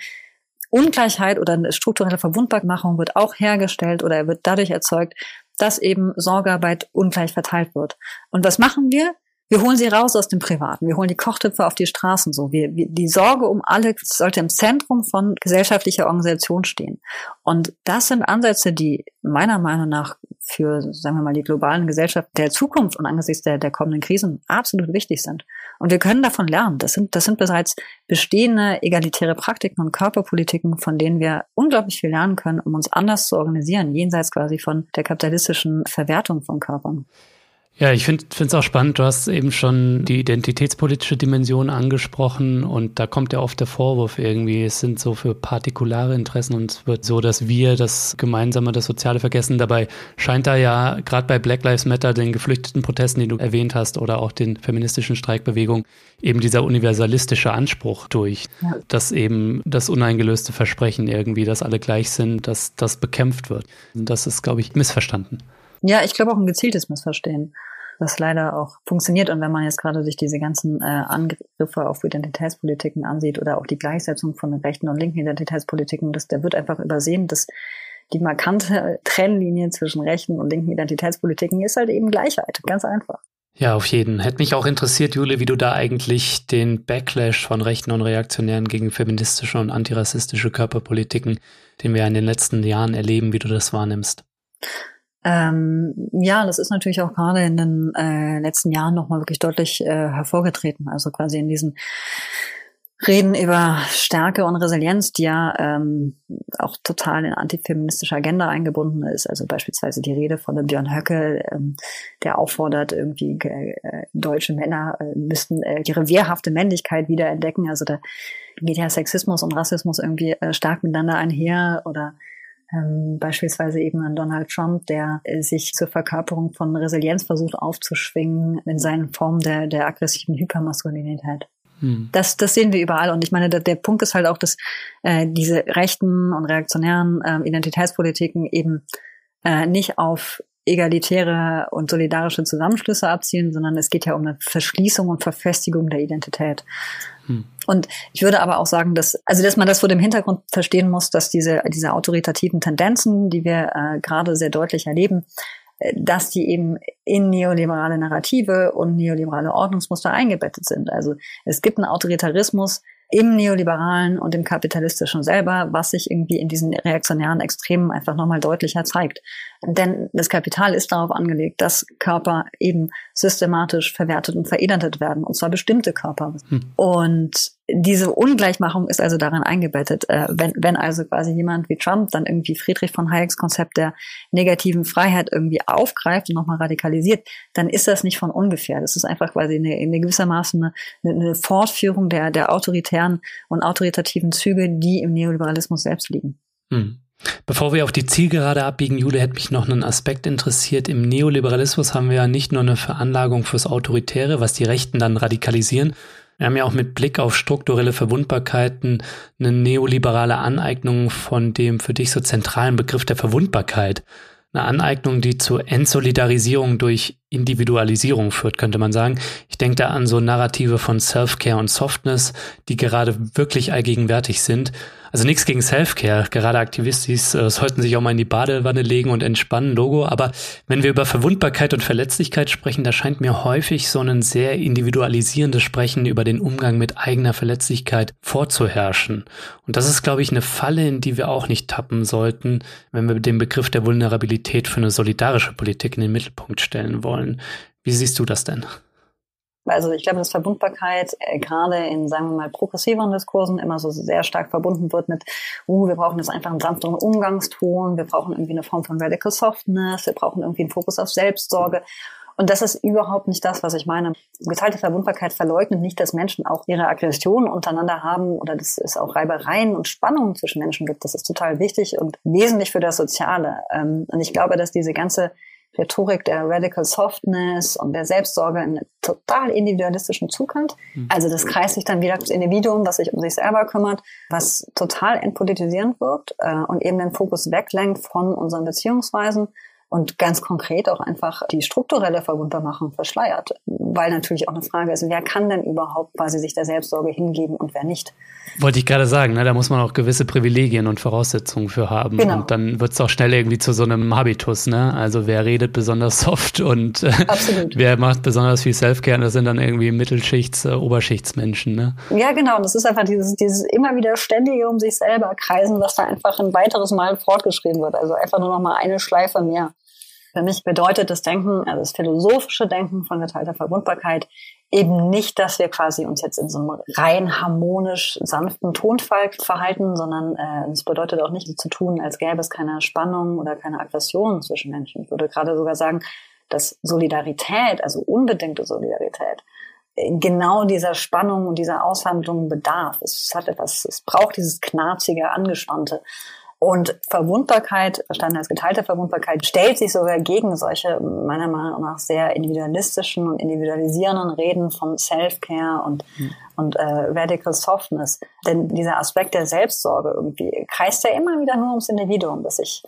Speaker 1: Ungleichheit oder eine strukturelle Verwundbarmachung wird auch hergestellt oder wird dadurch erzeugt, dass eben Sorgearbeit ungleich verteilt wird. Und was machen wir? Wir holen sie raus aus dem Privaten. Wir holen die Kochtöpfe auf die Straßen so. Wir, wir, die Sorge um alle sollte im Zentrum von gesellschaftlicher Organisation stehen. Und das sind Ansätze, die meiner Meinung nach für, sagen wir mal, die globalen Gesellschaft der Zukunft und angesichts der, der kommenden Krisen absolut wichtig sind. Und wir können davon lernen. Das sind, das sind bereits bestehende egalitäre Praktiken und Körperpolitiken, von denen wir unglaublich viel lernen können, um uns anders zu organisieren, jenseits quasi von der kapitalistischen Verwertung von Körpern.
Speaker 2: Ja, ich finde es auch spannend. Du hast eben schon die identitätspolitische Dimension angesprochen und da kommt ja oft der Vorwurf irgendwie, es sind so für partikulare Interessen und es wird so, dass wir das Gemeinsame, das Soziale vergessen. Dabei scheint da ja gerade bei Black Lives Matter, den geflüchteten Protesten, die du erwähnt hast, oder auch den feministischen Streikbewegungen, eben dieser universalistische Anspruch durch, ja. dass eben das uneingelöste Versprechen irgendwie, dass alle gleich sind, dass das bekämpft wird. Das ist, glaube ich, missverstanden.
Speaker 1: Ja, ich glaube auch ein gezieltes Missverstehen, das leider auch funktioniert. Und wenn man jetzt gerade sich diese ganzen äh, Angriffe auf Identitätspolitiken ansieht oder auch die Gleichsetzung von rechten und linken Identitätspolitiken, das, der wird einfach übersehen, dass die markante Trennlinie zwischen rechten und linken Identitätspolitiken ist halt eben Gleichheit. Ganz einfach.
Speaker 2: Ja, auf jeden. Hätte mich auch interessiert, Jule, wie du da eigentlich den Backlash von Rechten und Reaktionären gegen feministische und antirassistische Körperpolitiken, den wir in den letzten Jahren erleben, wie du das wahrnimmst.
Speaker 1: Ähm, ja, das ist natürlich auch gerade in den äh, letzten Jahren nochmal wirklich deutlich äh, hervorgetreten. Also quasi in diesen Reden über Stärke und Resilienz, die ja ähm, auch total in antifeministische Agenda eingebunden ist. Also beispielsweise die Rede von dem Björn Höcke, ähm, der auffordert, irgendwie äh, deutsche Männer äh, müssten äh, ihre wehrhafte Männlichkeit wiederentdecken. Also da geht ja Sexismus und Rassismus irgendwie äh, stark miteinander einher oder ähm, beispielsweise eben an Donald Trump, der äh, sich zur Verkörperung von Resilienz versucht aufzuschwingen in seinen Formen der, der aggressiven Hypermaskulinität. Hm. Das, das sehen wir überall. Und ich meine, der, der Punkt ist halt auch, dass äh, diese rechten und reaktionären äh, Identitätspolitiken eben äh, nicht auf egalitäre und solidarische Zusammenschlüsse abzielen, sondern es geht ja um eine Verschließung und Verfestigung der Identität. Hm. Und ich würde aber auch sagen, dass, also dass man das vor dem Hintergrund verstehen muss, dass diese, diese autoritativen Tendenzen, die wir äh, gerade sehr deutlich erleben, äh, dass die eben in neoliberale Narrative und neoliberale Ordnungsmuster eingebettet sind. Also es gibt einen Autoritarismus, im neoliberalen und im kapitalistischen selber, was sich irgendwie in diesen reaktionären Extremen einfach nochmal deutlicher zeigt. Denn das Kapital ist darauf angelegt, dass Körper eben systematisch verwertet und veredeltet werden, und zwar bestimmte Körper. Hm. Und diese Ungleichmachung ist also darin eingebettet. Äh, wenn, wenn also quasi jemand wie Trump dann irgendwie Friedrich von Hayeks Konzept der negativen Freiheit irgendwie aufgreift und nochmal radikalisiert, dann ist das nicht von ungefähr. Das ist einfach quasi eine, eine gewissermaßen eine, eine Fortführung der, der autoritären und autoritativen Züge, die im Neoliberalismus selbst liegen.
Speaker 2: Hm. Bevor wir auf die Zielgerade abbiegen, Jule, hätte mich noch einen Aspekt interessiert. Im Neoliberalismus haben wir ja nicht nur eine Veranlagung fürs Autoritäre, was die Rechten dann radikalisieren. Wir haben ja auch mit Blick auf strukturelle Verwundbarkeiten eine neoliberale Aneignung von dem für dich so zentralen Begriff der Verwundbarkeit. Eine Aneignung, die zur Entsolidarisierung durch Individualisierung führt, könnte man sagen. Ich denke da an so Narrative von Self-Care und Softness, die gerade wirklich allgegenwärtig sind. Also nichts gegen Self-Care. Gerade Aktivistis äh, sollten sich auch mal in die Badewanne legen und entspannen, Logo. Aber wenn wir über Verwundbarkeit und Verletzlichkeit sprechen, da scheint mir häufig so ein sehr individualisierendes Sprechen über den Umgang mit eigener Verletzlichkeit vorzuherrschen. Und das ist, glaube ich, eine Falle, in die wir auch nicht tappen sollten, wenn wir den Begriff der Vulnerabilität für eine solidarische Politik in den Mittelpunkt stellen wollen. Wie siehst du das denn?
Speaker 1: Also ich glaube, dass Verbundbarkeit äh, gerade in, sagen wir mal, progressiveren Diskursen immer so sehr stark verbunden wird mit, uh, wir brauchen jetzt einfach einen sanfteren Umgangston, wir brauchen irgendwie eine Form von Radical Softness, wir brauchen irgendwie einen Fokus auf Selbstsorge. Und das ist überhaupt nicht das, was ich meine. Geteilte Verwundbarkeit verleugnet nicht, dass Menschen auch ihre Aggressionen untereinander haben oder dass es auch Reibereien und Spannungen zwischen Menschen gibt. Das ist total wichtig und wesentlich für das Soziale. Ähm, und ich glaube, dass diese ganze Rhetorik der Radical Softness und der Selbstsorge einen total individualistischen Zug hat. Mhm. Also das kreist sich dann wieder das Individuum, das sich um sich selber kümmert, was total entpolitisierend wirkt äh, und eben den Fokus weglenkt von unseren Beziehungsweisen und ganz konkret auch einfach die strukturelle Verwundermachung verschleiert. Weil natürlich auch eine Frage ist, wer kann denn überhaupt quasi sich der Selbstsorge hingeben und wer nicht.
Speaker 2: Wollte ich gerade sagen, ne? da muss man auch gewisse Privilegien und Voraussetzungen für haben. Genau. Und dann wird es auch schnell irgendwie zu so einem Habitus. Ne? Also wer redet besonders soft und äh, wer macht besonders viel Selfcare, das sind dann irgendwie Mittelschichts-, äh, Oberschichtsmenschen. Ne?
Speaker 1: Ja, genau. Und das ist einfach dieses, dieses immer wieder ständige um sich selber kreisen, was da einfach ein weiteres Mal fortgeschrieben wird. Also einfach nur noch mal eine Schleife mehr. Für mich bedeutet das Denken, also das philosophische Denken von geteilter Verwundbarkeit, eben nicht, dass wir quasi uns jetzt in so einem rein harmonisch sanften Tonfall verhalten, sondern äh, es bedeutet auch nicht zu tun, als gäbe es keine Spannung oder keine Aggression zwischen Menschen. Ich würde gerade sogar sagen, dass Solidarität, also unbedingte Solidarität, genau dieser Spannung und dieser Aushandlung bedarf. Es hat etwas, es braucht dieses knarzige, angespannte. Und Verwundbarkeit, verstanden als geteilte Verwundbarkeit, stellt sich sogar gegen solche meiner Meinung nach sehr individualistischen und individualisierenden Reden von Self-Care und, mhm. und äh, Radical Softness. Denn dieser Aspekt der Selbstsorge irgendwie kreist ja immer wieder nur ums Individuum, dass sich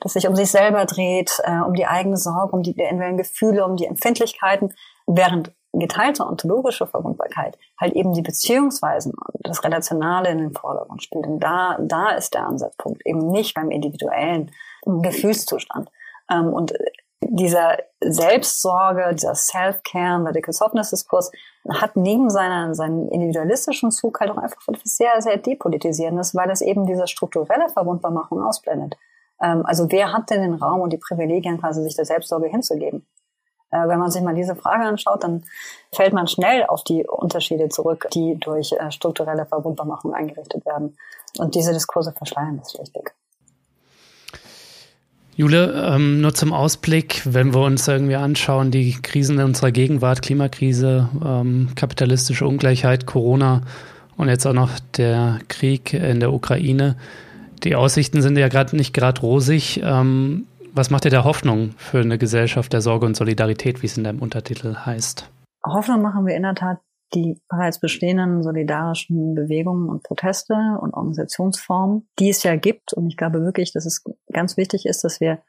Speaker 1: dass sich um sich selber dreht, äh, um die eigene Sorge, um die individuellen Gefühle, um die Empfindlichkeiten, während geteilte ontologische Verwundbarkeit halt eben die Beziehungsweisen und das Relationale in den Vordergrund spielt. Und da, da ist der Ansatzpunkt, eben nicht beim individuellen Gefühlszustand. Ähm, und dieser Selbstsorge, dieser Self-Care, Radical Softness-Diskurs hat neben seiner, seinem individualistischen Zug halt auch einfach etwas sehr, sehr depolitisierendes, weil es eben diese strukturelle Verwundbarmachung ausblendet. Ähm, also wer hat denn den Raum und die Privilegien, quasi sich der Selbstsorge hinzugeben? Äh, wenn man sich mal diese Frage anschaut, dann fällt man schnell auf die Unterschiede zurück, die durch äh, strukturelle Verwundbarmachung eingerichtet werden. Und diese Diskurse verschleiern das schlichtweg.
Speaker 2: Jule, ähm, nur zum Ausblick, wenn wir uns irgendwie anschauen, die Krisen in unserer Gegenwart, Klimakrise, ähm, kapitalistische Ungleichheit, Corona und jetzt auch noch der Krieg in der Ukraine. Die Aussichten sind ja gerade nicht gerade rosig. Ähm, was macht dir da Hoffnung für eine Gesellschaft der Sorge und Solidarität, wie es in deinem Untertitel heißt?
Speaker 1: Hoffnung machen wir in der Tat die bereits bestehenden solidarischen Bewegungen und Proteste und Organisationsformen, die es ja gibt. Und ich glaube wirklich, dass es ganz wichtig ist, dass wir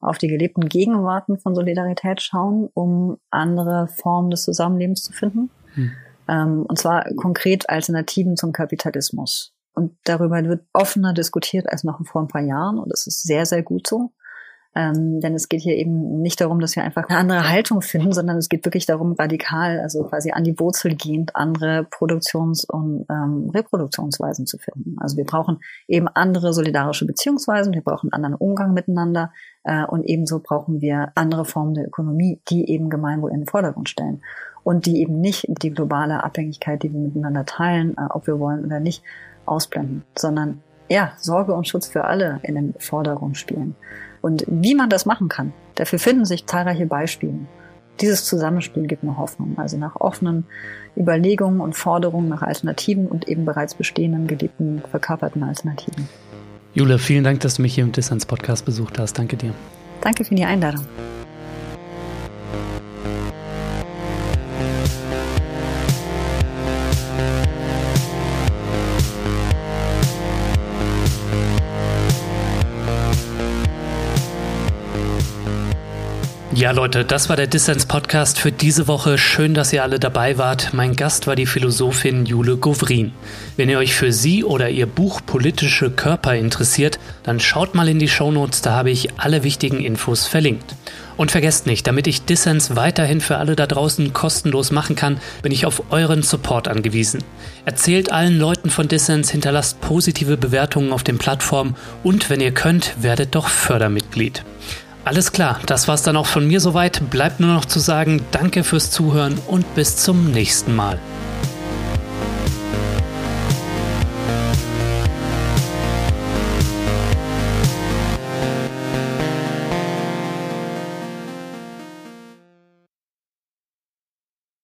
Speaker 1: auf die gelebten Gegenwarten von Solidarität schauen, um andere Formen des Zusammenlebens zu finden. Hm. Ähm, und zwar konkret Alternativen zum Kapitalismus. Und darüber wird offener diskutiert als noch vor ein paar Jahren. Und das ist sehr, sehr gut so. Ähm, denn es geht hier eben nicht darum, dass wir einfach eine andere Haltung finden, sondern es geht wirklich darum, radikal, also quasi an die Wurzel gehend, andere Produktions- und ähm, Reproduktionsweisen zu finden. Also wir brauchen eben andere solidarische Beziehungsweisen, wir brauchen anderen Umgang miteinander äh, und ebenso brauchen wir andere Formen der Ökonomie, die eben Gemeinwohl in den Vordergrund stellen und die eben nicht die globale Abhängigkeit, die wir miteinander teilen, äh, ob wir wollen oder nicht, ausblenden, sondern ja, Sorge und Schutz für alle in den Vordergrund spielen. Und wie man das machen kann, dafür finden sich zahlreiche Beispiele. Dieses Zusammenspiel gibt mir Hoffnung, also nach offenen Überlegungen und Forderungen nach Alternativen und eben bereits bestehenden, gelebten, verkörperten Alternativen.
Speaker 2: Jule, vielen Dank, dass du mich hier im Distance Podcast besucht hast. Danke dir.
Speaker 1: Danke für die Einladung.
Speaker 2: Ja, Leute, das war der Dissens Podcast für diese Woche. Schön, dass ihr alle dabei wart. Mein Gast war die Philosophin Jule Govrin. Wenn ihr euch für sie oder ihr Buch Politische Körper interessiert, dann schaut mal in die Shownotes, da habe ich alle wichtigen Infos verlinkt. Und vergesst nicht, damit ich Dissens weiterhin für alle da draußen kostenlos machen kann, bin ich auf euren Support angewiesen. Erzählt allen Leuten von Dissens, hinterlasst positive Bewertungen auf den Plattformen und wenn ihr könnt, werdet doch Fördermitglied. Alles klar, das war's dann auch von mir soweit. Bleibt nur noch zu sagen, danke fürs Zuhören und bis zum nächsten Mal.